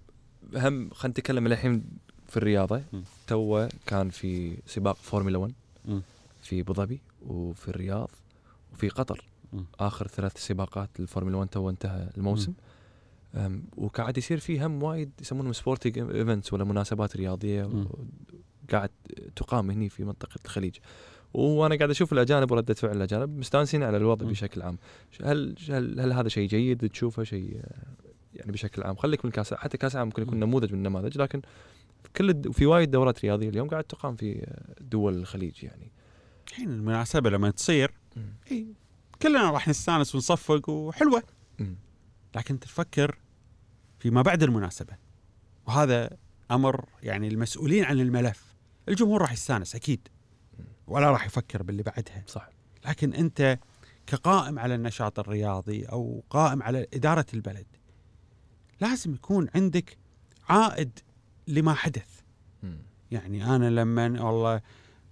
S2: هم خلينا نتكلم الحين في الرياضة
S1: م.
S2: تو كان في سباق فورمولا 1
S1: م.
S2: في أبو ظبي وفي الرياض وفي قطر
S1: م.
S2: آخر ثلاث سباقات الفورمولا 1 تو انتهى الموسم أم، وقاعد يصير في هم وايد يسمونهم sporting events ولا مناسبات
S1: رياضية.
S2: قاعد تقام هني في منطقة الخليج وأنا قاعد أشوف الأجانب وردة فعل الأجانب مستانسين على الوضع
S1: م.
S2: بشكل عام هل هل, هل هذا شيء جيد تشوفه شيء يعني بشكل عام خليك من كاس حتى كاس العالم ممكن يكون. نموذج من النماذج لكن كل الد- في وايد دورات رياضية اليوم قاعد تقام في دول الخليج يعني
S1: الحين المناسبة لما تصير. إيه، كلنا راح نستانس ونصفق وحلوة
S2: م.
S1: لكن تفكر فيما بعد المناسبة. وهذا أمر يعني المسؤولين عن الملف. الجمهور راح يستانس أكيد. ولا راح يفكر باللي بعدها.
S2: صح.
S1: لكن أنت كقائم على النشاط الرياضي أو قائم على إدارة البلد لازم يكون عندك عائد لما حدث. يعني أنا لما والله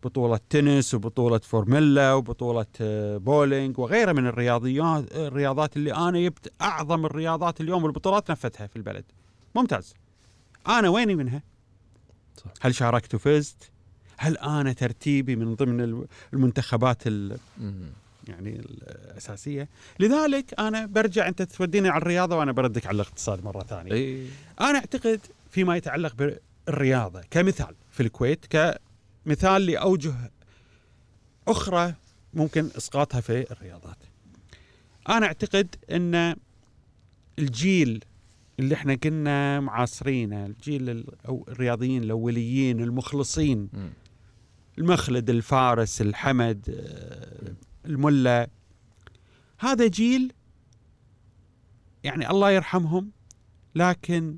S1: بطولة تنس وبطولة فورميلا وبطولة آه، بولينج وغيرها من الرياضيات الرياضات اللي أنا جبت أعظم الرياضات اليوم والبطولات نفذتها في البلد. ممتاز. أنا ويني منها؟
S2: صح.
S1: هل شاركت وفزت؟ هل أنا ترتيبي من ضمن الم- المنتخبات ال-. يعني الأساسية؟ لذلك أنا برجع أنت توديني على الرياضة وأنا بردك على الاقتصاد مرة ثانية.
S2: اي
S1: أنا أعتقد فيما يتعلق بالرياضة كمثال في الكويت كمثال لأوجه أخرى ممكن إسقاطها في الرياضات. أنا أعتقد أن الجيل اللي إحنا كنا معاصرينه، الجيل أو الرياضيين الأوليين المخلصين،
S2: م.
S1: المخلد، الفارس، الحمد، آه، الملا هذا جيل يعني الله يرحمهم لكن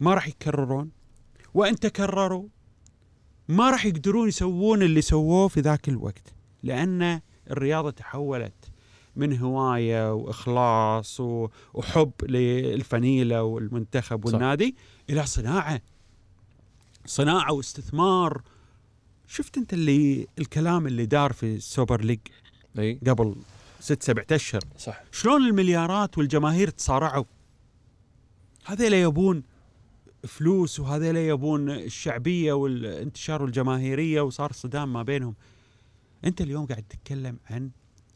S1: ما راح يكررون وإن تكرروا ما راح يقدرون يسوون اللي سووه في ذاك الوقت لأن الرياضة تحولت من هواية وإخلاص و- وحب للفنيلة والمنتخب
S2: صح.
S1: والنادي إلى صناعة. صناعة واستثمار. شفت أنت اللي الكلام اللي دار في السوبر ليج
S2: إي.
S1: قبل ست سبعة أشهر؟
S2: صح.
S1: شلون المليارات والجماهير تصارعوا؟ هذيلا يبون فلوس وهذيلا يبون الشعبية والانتشار والجماهيرية وصار صدام ما بينهم. أنت اليوم قاعد تتكلم عن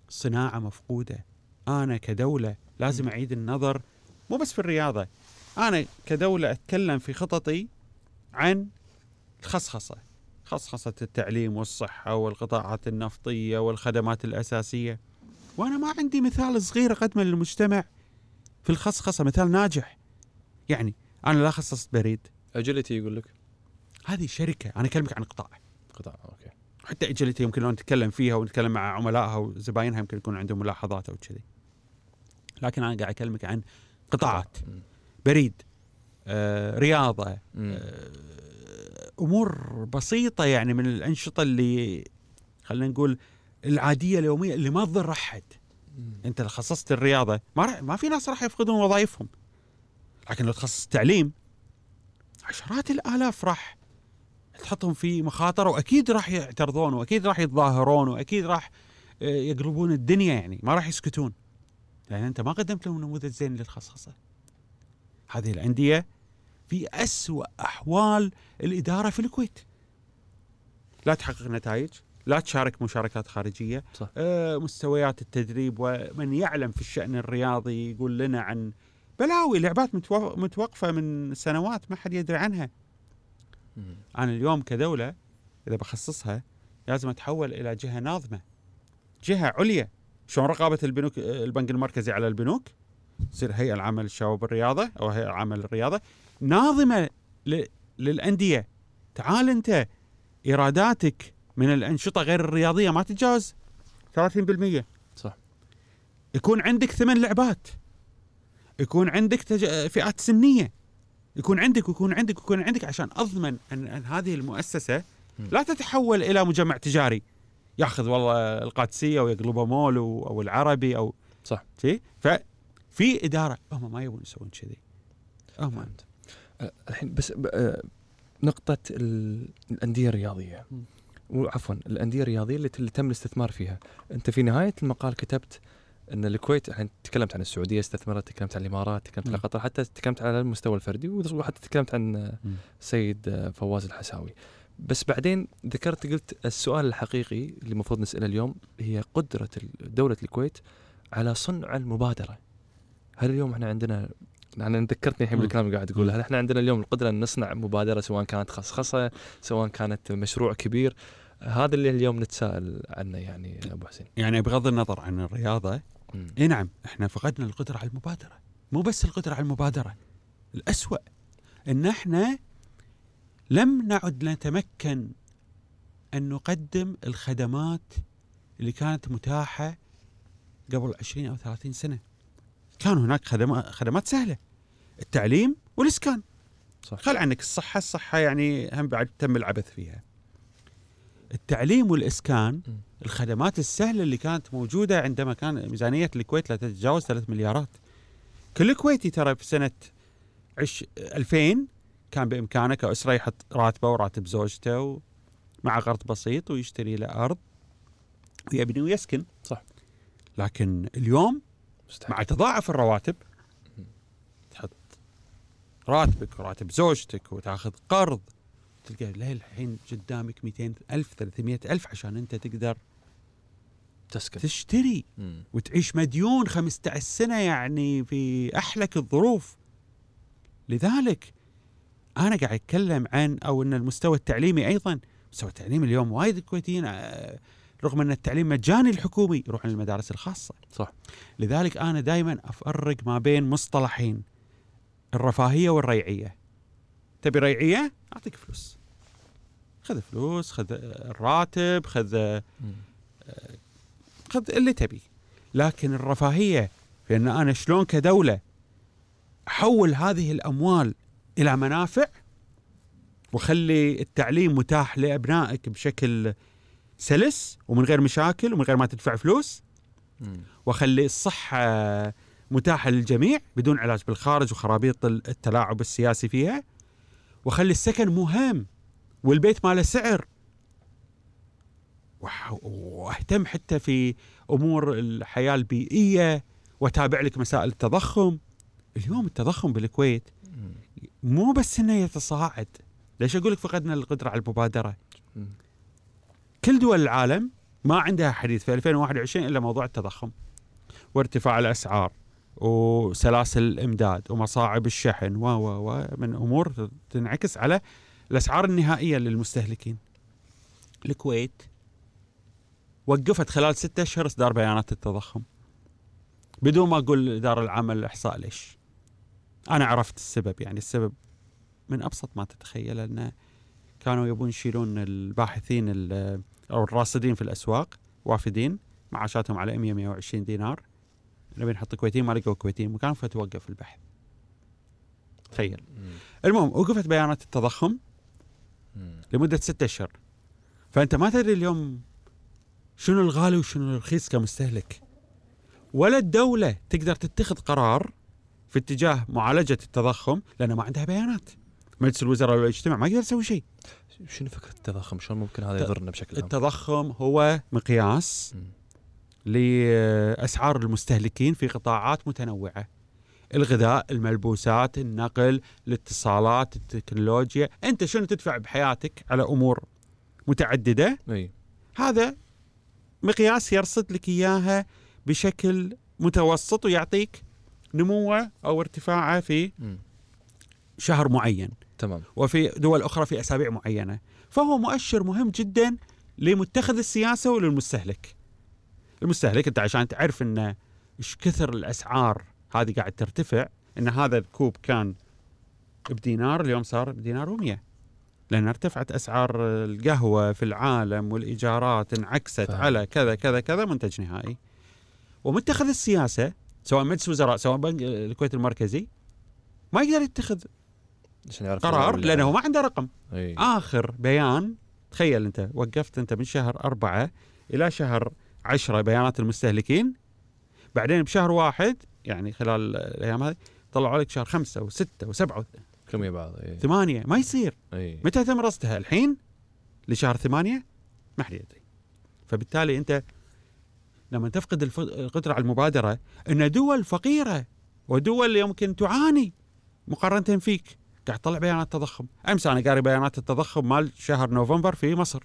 S1: صناعة مفقودة. أنا كدولة لازم أعيد النظر مو بس في الرياضة. أنا كدولة أتكلم في خططي عن الخصخصة. خصخصة التعليم والصحة والقطاعات النفطية والخدمات الأساسية. وأنا ما عندي مثال صغير أقدمه للمجتمع في الخصخصة مثال ناجح. يعني أنا لا خصصت بريد.
S2: اجيلتي يقول لك.
S1: هذه شركة أنا أكلمك عن قطاع.
S2: قطاع أوكي.
S1: حتى اجلتي يمكن لو نتكلم فيها ونتكلم مع عملائها وزباينها يمكن يكون عندهم ملاحظات أو كذي. لكن أنا قاعد أكلمك عن قطاعات. بريد آه،
S2: رياضة.
S1: آه، أمور بسيطة يعني من الأنشطة اللي خلينا نقول العادية اليومية اللي ما تضر أحد. أنت خصصت الرياضة ما راح ما في ناس راح يفقدون وظائفهم. لكن لو تخصص التعليم عشرات الآلاف راح تحطهم في مخاطر وأكيد راح يعترضون وأكيد راح يتظاهرون وأكيد راح آه، يقلبون الدنيا يعني ما راح يسكتون. لأن أنت ما قدمت لهم نموذج زين للخصخصه هذه الأندية في أسوأ أحوال الإدارة في الكويت. لا تحقق نتائج لا تشارك مشاركات خارجية.
S2: صح.
S1: آه، مستويات التدريب ومن يعلم في الشأن الرياضي يقول لنا عن بلاوي لعبات متوقفة من سنوات ما حد يدري عنها.
S2: م.
S1: أنا اليوم كدولة إذا بخصصها لازم أتحول إلى جهة ناظمة. جهة عليا. شلون رقابة البنوك البنك المركزي على البنوك؟ تصير هيئة العامة للشباب بالرياضة أو هيئة العامة للرياضة ناظمة ل- للأندية. تعال أنت. إيراداتك من الأنشطة غير الرياضية ما تتجاوز 30%
S2: صح.
S1: يكون عندك ثمان لعبات. يكون عندك تج... فئات سنية. يكون عندك ويكون عندك ويكون عندك. عشان أضمن أن, أن هذه
S2: المؤسسة.
S1: لا تتحول إلى مجمع تجاري. ياخذ والله القادسية ويقلبه مول أو العربي أو
S2: صح.
S1: شيء ففي إدارة. هم ما يبون يسوون كذي. هم.
S2: الحين بس ب- نقطة ال- الأندية الرياضية.
S1: مم.
S2: وعفوا الأندية الرياضية اللي اللي تم الاستثمار فيها. أنت في نهاية المقال كتبت أن الكويت الحين تكلمت عن السعودية استثمرت تكلمت عن الإمارات تكلمت عن
S1: مم.
S2: قطر حتى تكلمت على المستوى الفردي وحتى تكلمت عن
S1: مم.
S2: سيد أه، فواز الحساوي بس بعدين ذكرت قلت السؤال الحقيقي اللي المفروض نسأله اليوم هي قدرة ال- دولة الكويت على صنع المبادرة هل اليوم إحنا عندنا أنا ذكرتني الحين. بالكلام اللي قاعد تقول
S1: مم.
S2: هل إحنا عندنا اليوم القدرة إن نصنع مبادرة سواء كانت خصخصة سواء كانت مشروع كبير هذا اللي اليوم نتساءل عنه يعني أبو حسين
S1: يعني بغض النظر عن
S2: الرياضة.
S1: اي نعم إحنا فقدنا القدرة على المبادرة. مو بس القدرة على المبادرة الأسوأ إن إحنا لم نعد نتمكن أن نقدم الخدمات اللي كانت متاحة قبل 20 أو 30 سنة. كان هناك خدمات خدمات سهلة التعليم والإسكان.
S2: صح.
S1: خل عنك الصحة الصحة يعني هم بعد تم العبث فيها. التعليم
S2: والإسكان.
S1: الخدمات السهلة اللي كانت موجودة عندما كان ميزانية الكويت لا تتجاوز 3 مليارات كل كويتي ترى في سنة عش 2000 كان بإمكانه كأسرة يحط راتبه وراتب زوجته مع قرض بسيط ويشتري له أرض ويبني ويسكن
S2: صح.
S1: لكن اليوم
S2: مستحيل
S1: مع تضاعف الرواتب. تحط راتبك وراتب زوجتك وتاخذ قرض تلقى لا الحين قدامك 200 ألف 300 ألف عشان أنت تقدر
S2: تسكن.
S1: تشتري
S2: مم.
S1: وتعيش مديون 15 سنة يعني في أحلك الظروف. لذلك أنا قاعد أتكلم عن أو أن المستوى التعليمي أيضا مستوى التعليم اليوم وايد الكويتيين آه، رغم أن التعليم مجاني الحكومي يروحون المدارس الخاصة.
S2: صح.
S1: لذلك أنا دائما أفرق ما بين مصطلحين الرفاهية والريعية. تبي ريعية؟ أعطيك فلوس. خذ فلوس خذ الراتب خذ
S2: مم.
S1: خذ اللي تبي لكن الرفاهية في أن أنا شلون كدولة أحول هذه الأموال إلى منافع وخلي التعليم متاح لأبنائك بشكل سلس ومن غير مشاكل ومن غير ما تدفع فلوس. وأخلي الصحة متاحة للجميع بدون علاج بالخارج وخرابيط التلاعب السياسي فيها وأخلي السكن مهم والبيت ما له سعر واهتم حتى في أمور الحياة البيئية وأتابع لك مسائل التضخم اليوم التضخم بالكويت. مو بس إنه يتصاعد ليش أقول لك فقدنا القدرة على
S2: المبادرة.
S1: كل دول العالم ما عندها حديث في 2021 إلا موضوع التضخم وارتفاع الأسعار وسلاسل الإمداد ومصاعب الشحن و من أمور تنعكس على الأسعار النهائية للمستهلكين. الكويت وقفت خلال ستة أشهر إصدار بيانات التضخم. بدون ما أقول إدارة العامه للاحصاء ليش. أنا عرفت السبب يعني السبب من أبسط ما تتخيل أنه كانوا يبون يشيلون الباحثين ال- أو الراصدين في الأسواق وافدين معاشاتهم على 100 120 دينار نبي نحط كويتيين ما لقوا كويتيين مكان فتوقف البحث تخيل. المهم وقفت بيانات التضخم. لمدة ستة أشهر. فأنت ما تدري اليوم شنو الغالي وشنو الرخيص كمستهلك. ولا الدولة تقدر تتخذ قرار في اتجاه معالجة التضخم لأن ما عندها بيانات. مجلس الوزراء ولا يجتمع ما يقدر يسوي شيء.
S2: شنو فكرة التضخم؟ شلون ممكن هذا يضرنا بشكل عام؟
S1: التضخم هو مقياس. لأسعار المستهلكين في قطاعات متنوعة. الغذاء الملبوسات النقل الاتصالات التكنولوجيا. أنت شنو تدفع بحياتك على أمور متعددة؟
S2: أي.
S1: هذا مقياس يرصد لك إياها بشكل متوسط ويعطيك نموه أو ارتفاعه في. شهر معين.
S2: تمام.
S1: وفي دول أخرى في أسابيع معينة. فهو مؤشر مهم جدا لمتخذ السياسة وللمستهلك. المستهلك أنت عشان تعرف ان إيش كثر الأسعار هذه قاعد ترتفع إن هذا الكوب كان بدينار اليوم صار بدينار و100 لأن ارتفعت أسعار القهوة في العالم والإيجارات انعكست
S2: فهم.
S1: على كذا كذا كذا منتج نهائي. ومتخذ السياسة سواء مجلس وزراء سواء بنك الكويت المركزي ما يقدر يتخذ قرار لأنه هو ما عنده رقم.
S2: إي.
S1: آخر بيان تخيل أنت وقفت أنت من شهر أربعة إلى شهر عشرة بيانات المستهلكين بعدين بشهر واحد يعني خلال الأيام هذه طلعوا لك شهر خمسة وستة وسبعة
S2: كلهم يا بعض؟ اي
S1: وثمانية ما يصير.
S2: إي.
S1: متى تم رصدها؟ الحين لشهر ثمانية؟ ما حد يدري. فبالتالي أنت لما تفقد الف- القدرة على المبادرة إن دول فقيرة ودول يمكن تعاني مقارنة فيك قاعد تطلع بيانات تضخم. أمس أنا قاري بيانات التضخم مال شهر نوفمبر في مصر.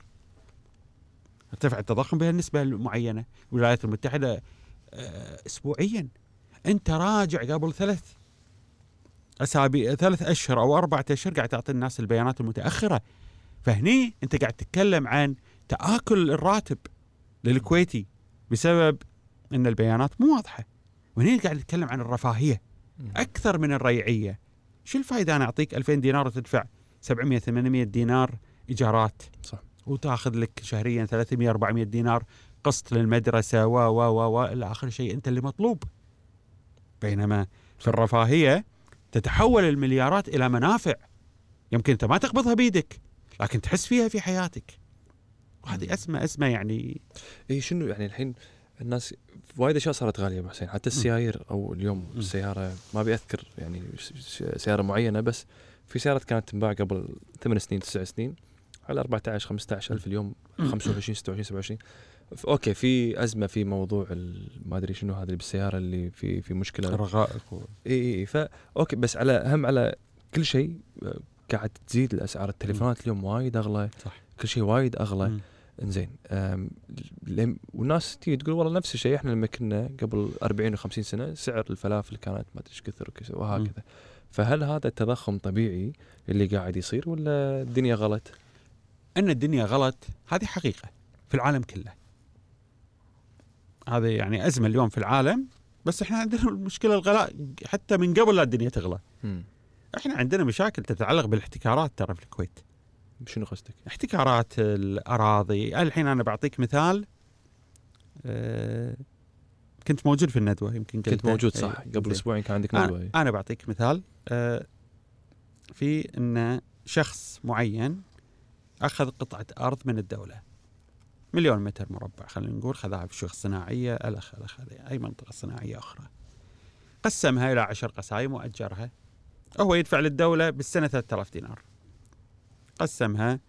S1: ارتفع التضخم بهالنسبة المعينة. الولايات المتحدة آه، اسبوعيا. أنت راجع قبل ثلاث أسابيع ثلاث أشهر أو أربعة أشهر قاعد تعطي الناس البيانات المتأخرة. فهني أنت قاعد تتكلم عن تآكل الراتب للكويتي بسبب إن البيانات مو واضحة. وهني قاعد نتكلم عن الرفاهية أكثر من الريعية. شو الفائده أنا أعطيك 2000 دينار وتدفع 700 800 دينار إيجارات؟
S2: صح.
S1: وتأخذ لك شهريا 300 400 دينار قسط للمدرسة و و و و إلى آخر شيء أنت اللي مطلوب. بينما في الرفاهية تتحول المليارات إلى منافع. يمكن أنت ما تقبضها بيدك لكن تحس فيها في حياتك. وهذه ازمه ازمه يعني
S2: إي شنو يعني الحين الناس وايد أشياء صارت غالية أبو حسين. حتى السيايير أو اليوم. السيارة ما بيذكر يعني س- س- سيارة معينة بس في سيارات كانت تنباع قبل ثمان سنين تسع سنين على 14 15 ألف اليوم 25 26 27 ف- okay في أزمة في موضوع ما أدري شنو هذا اللي بالسيارة اللي في في مشكلة.
S1: رقائق و-
S2: إي إي فا okay بس على هم على كل شيء آه، قاعد تزيد الأسعار. التليفونات اليوم وايد أغلى
S1: صح.
S2: كل شيء وايد أغلى. إنزين والناس تيجي تقول والله نفس الشيء إحنا لما كنا قبل 40 و50 سنة سعر الفلافل كانت ما أدري إيش كثر وكذا وهكذا. فهل هذا التضخم طبيعي اللي قاعد يصير ولا الدنيا غلط؟
S1: إن الدنيا غلط هذه حقيقة في العالم كله. هذه يعني أزمة اليوم في العالم بس إحنا عندنا المشكلة الغلاء حتى من قبل لا الدنيا تغلى
S2: مم.
S1: إحنا عندنا مشاكل تتعلق بالاحتكارات ترى في الكويت
S2: شنو قصدك؟
S1: احتكارات الأراضي الحين أنا بعطيك مثال آه، كنت موجود في الندوة يمكن
S2: كنت. موجود
S1: إيه،
S2: صح قبل
S1: زين.
S2: أسبوعين كان عندك ندوة
S1: أنا,
S2: إيه.
S1: أنا بعطيك مثال آه، في إن شخص معين أخذ قطعة أرض من الدولة مليون متر مربع خلينا نقول خذها في شغل صناعية الخ الخ أي منطقة صناعية أخرى قسمها إلى عشر قسايم وأجرها هو يدفع للدولة بالسنة 3000 دينار قسمها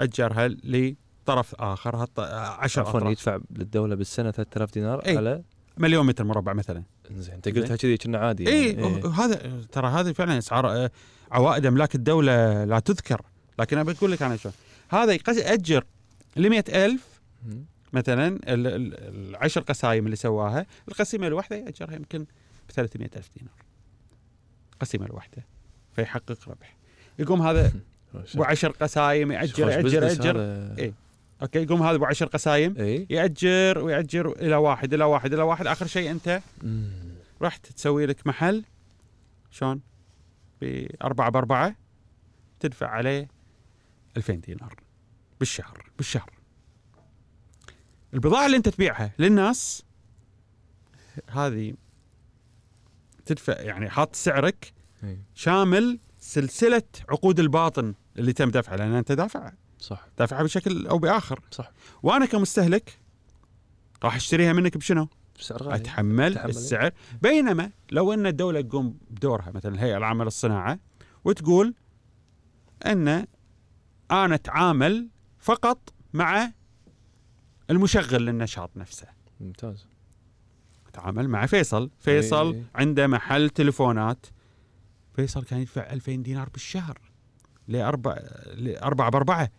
S1: أجرها لطرف آخر هالط- عشر
S2: عفوا يدفع للدولة بالسنة 3000 دينار
S1: إيه.
S2: على
S1: مليون متر مربع مثلا
S2: انزين أنت قلتها كذي كنا عادي
S1: اي
S2: يعني. إيه.
S1: هذا ترى هذه فعلا أسعار آه، عوائد أملاك الدولة لا تذكر لكن أنا بقول لك أنا شلون هذا يقص اجر ل ألف. مثلا ال- ال- العشر قسايم اللي سواها القسيمه الواحدة ياجرها يمكن ب 300 ألف دينار. القسيمه الواحدة فيحقق ربح. يقوم هذا ابو عشر قسايم
S2: يأجر
S1: يأجر
S2: يأجر.
S1: إيه. أوكي يقوم هذا ابو عشر قسايم
S2: اي
S1: يأجر ويأجر إلى واحد إلى واحد إلى واحد. آخر شيء
S2: أنت.
S1: رحت تسوي لك محل شلون؟ بأربعة بأربعة تدفع عليه 2000 دينار بالشهر بالشهر. البضاعة اللي أنت تبيعها للناس هذه تدفع يعني حاط سعرك. شامل سلسلة عقود الباطن اللي تم دفعها لأن أنت دافع
S2: صح
S1: دافعها بشكل أو بآخر
S2: صح
S1: وأنا كمستهلك راح أشتريها منك بشنو؟
S2: بسعر غالي
S1: أتحمل
S2: تحمل.
S1: السعر بينما لو أن الدولة تقوم بدورها مثلا الهيئه العامه للصناعه وتقول أن أنا أتعامل فقط مع المشغل للنشاط نفسه.
S2: ممتاز.
S1: اتعامل مع فيصل. فيصل
S2: إيه.
S1: عنده محل تليفونات. فيصل كان يدفع 2000 دينار بالشهر لأربع لأربعة بأربعة.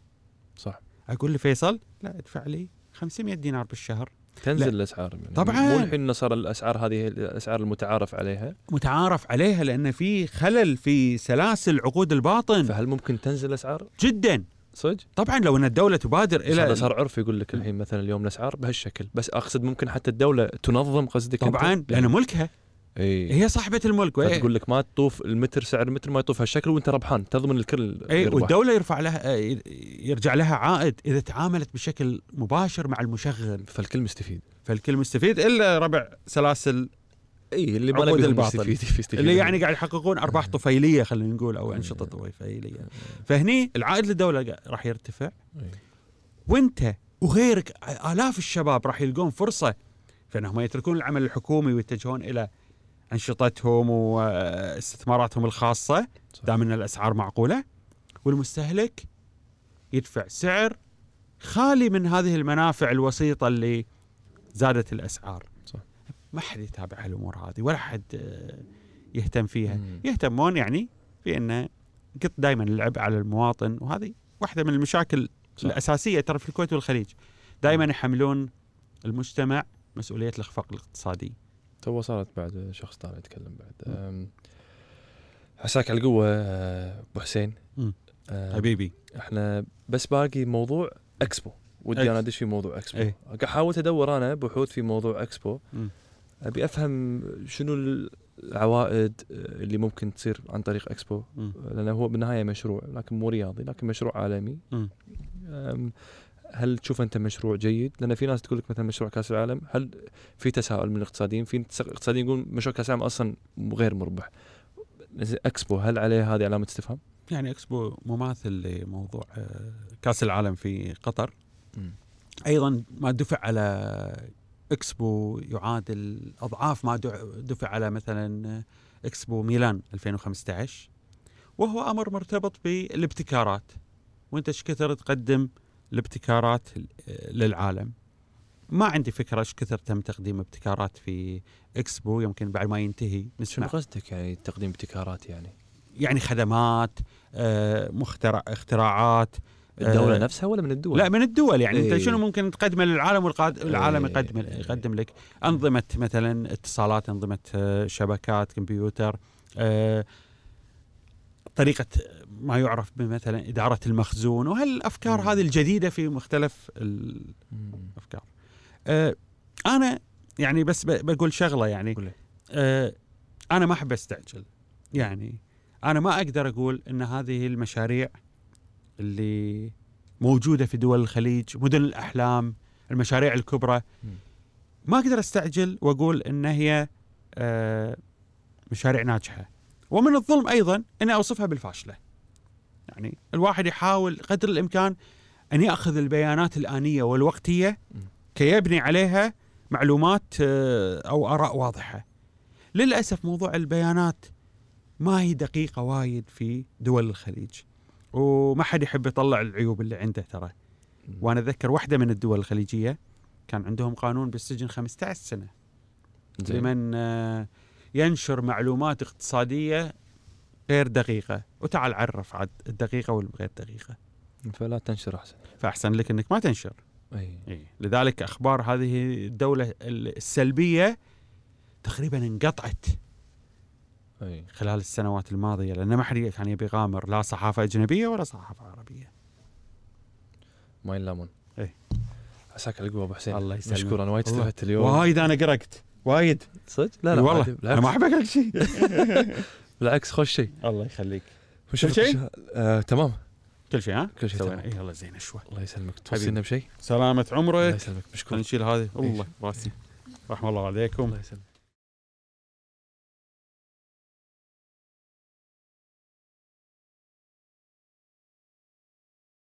S2: صح.
S1: أقول لفيصل لا ادفع لي 500 دينار بالشهر.
S2: تنزل
S1: لا.
S2: الأسعار يعني
S1: طبعاً.
S2: مو الحين صار الأسعار هذه الأسعار المتعارف عليها؟
S1: متعارف عليها لأن في خلل في سلاسل عقود الباطن.
S2: فهل ممكن تنزل الأسعار؟
S1: جدا.
S2: صدق؟
S1: طبعا لو إن الدولة تبادر إلى
S2: صار عرف يقول لك الحين مثلا اليوم الأسعار بهالشكل. بس أقصد ممكن حتى الدولة تنظم قصدك؟
S1: طبعا لأنه ملكها.
S2: إي.
S1: هي صاحبة الملك وهي-
S2: تقول لك ما تطوف المتر سعر المتر ما يطوف هالشكل وأنت ربحان. تضمن الكل إي.
S1: والدولة يرفع لها يرجع لها عائد إذا تعاملت بشكل مباشر مع المشغل.
S2: فالكل مستفيد.
S1: فالكل مستفيد إلا ربع سلاسل
S2: إي اللي ما نبيهم
S1: الباطل. اللي يعني قاعد يحققون أرباح طفيلية خلينا نقول أو أنشطة طفيلية فهني العائد للدولة راح يرتفع
S2: إي.
S1: وانت وغيرك آلاف الشباب راح يلقون فرصة فانهم يتركون العمل الحكومي ويتجهون إلى أنشطتهم واستثماراتهم
S2: الخاصة.
S1: دام إن الأسعار معقولة والمستهلك يدفع سعر خالي من هذه المنافع الوسيطة اللي زادت
S2: الأسعار.
S1: ما حد يتابع هالأمور هذه ولا حد آه، يهتم فيها.
S2: مم.
S1: يهتمون يعني في إنه قط دائما العبء على المواطن وهذه واحدة من المشاكل
S2: صح.
S1: الأساسية ترى في الكويت والخليج. دائما يحملون المجتمع مسؤولية الإخفاق الاقتصادي.
S2: تو صارت بعد شخص ثاني يتكلم بعد. عساك على القوة أه، أبو حسين.
S1: حبيبي.
S2: إحنا بس باقي موضوع إكسبو. ودي. أنا أدش في موضوع إكسبو.
S1: إيه.
S2: قاعد حاولت أدور أنا بحوث في موضوع إكسبو.
S1: مم.
S2: أبي أفهم شنو العوائد اللي ممكن تصير عن طريق إكسبو.
S1: مم.
S2: لأنه هو بالنهاية مشروع لكن مو رياضي لكن مشروع عالمي. هل تشوف أنت مشروع جيد؟ لأن في ناس تقول لك مثلا مشروع كأس العالم هل في تساؤل من الاقتصاديين؟ في اقتصاديين يقول مشروع كأس العالم أصلا غير مربح. إكسبو هل عليه هذه علامة استفهام؟
S1: يعني إكسبو مماثل لموضوع آه، كأس العالم في قطر. أيضا ما دفع على إكسبو يعادل أضعاف ما دفع على مثلا إكسبو ميلان 2015 وهو أمر مرتبط بالابتكارات. وأنت إيش كثر تقدم الابتكارات للعالم؟ ما عندي فكرة إيش كثر تم تقديم ابتكارات في إكسبو يمكن بعد ما ينتهي.
S2: شنو
S1: نسمع.
S2: قصدك يعني تقديم ابتكارات يعني؟
S1: يعني خدمات آه، مخترع اختراعات
S2: الدولة
S1: آه،
S2: نفسها ولا من الدول؟
S1: لا من الدول يعني أنت
S2: إيه.
S1: شنو ممكن تقدمه للعالم والعالم
S2: إيه.
S1: يقدم يقدم لك أنظمة مثلا اتصالات أنظمة آه، شبكات كمبيوتر آه، طريقة ما يعرف بمثلا إدارة المخزون وهالافكار
S2: مم.
S1: هذه الجديدة في مختلف الأفكار آه، أنا يعني بس بقول شغلة يعني. آه، أنا ما أحب أستعجل يعني أنا ما أقدر أقول إن هذه المشاريع اللي موجودة في دول الخليج مدن الأحلام المشاريع الكبرى. ما أقدر أستعجل وأقول إن هي آه، مشاريع ناجحة. ومن الظلم أيضا إني أوصفها بالفاشلة. يعني الواحد يحاول قدر الإمكان أن يأخذ البيانات الآنية
S2: والوقتية.
S1: كي يبني عليها معلومات آه، أو آراء واضحة. للأسف موضوع البيانات ما هي دقيقة وايد في دول الخليج. وما حد يحب يطلع العيوب اللي عنده ترى. وأنا أتذكر واحدة من الدول الخليجية كان عندهم قانون بالسجن 15 سنة.
S2: زين.
S1: لمن آه، ينشر معلومات اقتصادية غير دقيقة. وتعال عرف عاد الدقيقة والغير دقيقة.
S2: فلا تنشر أحسن.
S1: فأحسن لك إنك ما تنشر.
S2: أي.
S1: إيه. لذلك أخبار هذه الدولة السلبية تقريبا انقطعت.
S2: اي
S1: خلال السنوات الماضية لأن ما حد كان يبي يغامر لا صحافة أجنبية ولا صحافة عربية.
S2: ما ينلامون
S1: إيه.
S2: عساك على القوه أبو حسين.
S1: الله يسلمك.
S2: مشكور أنا وايد
S1: الله.
S2: استفدت اليوم.
S1: وايد أنا قرقت. وايد.
S2: صدق؟ لا لا
S1: والله. أنا ما احب اقرق شيء
S2: بالعكس خوش شيء
S1: الله يخليك.
S2: وشوف-
S1: شيء؟
S2: وش- آه تمام.
S1: كل شيء ها؟
S2: كل شيء تمام.
S1: إي الله زين شوي.
S2: الله يسلمك. توصينا بشيء
S1: سلامة
S2: الله
S1: عمرك
S2: يسلمك.
S1: خلينا
S2: مشكور
S1: نشيل هذه.
S2: إيه.
S1: الله راسي. رحم الله عليكم.
S2: الله يسلمك.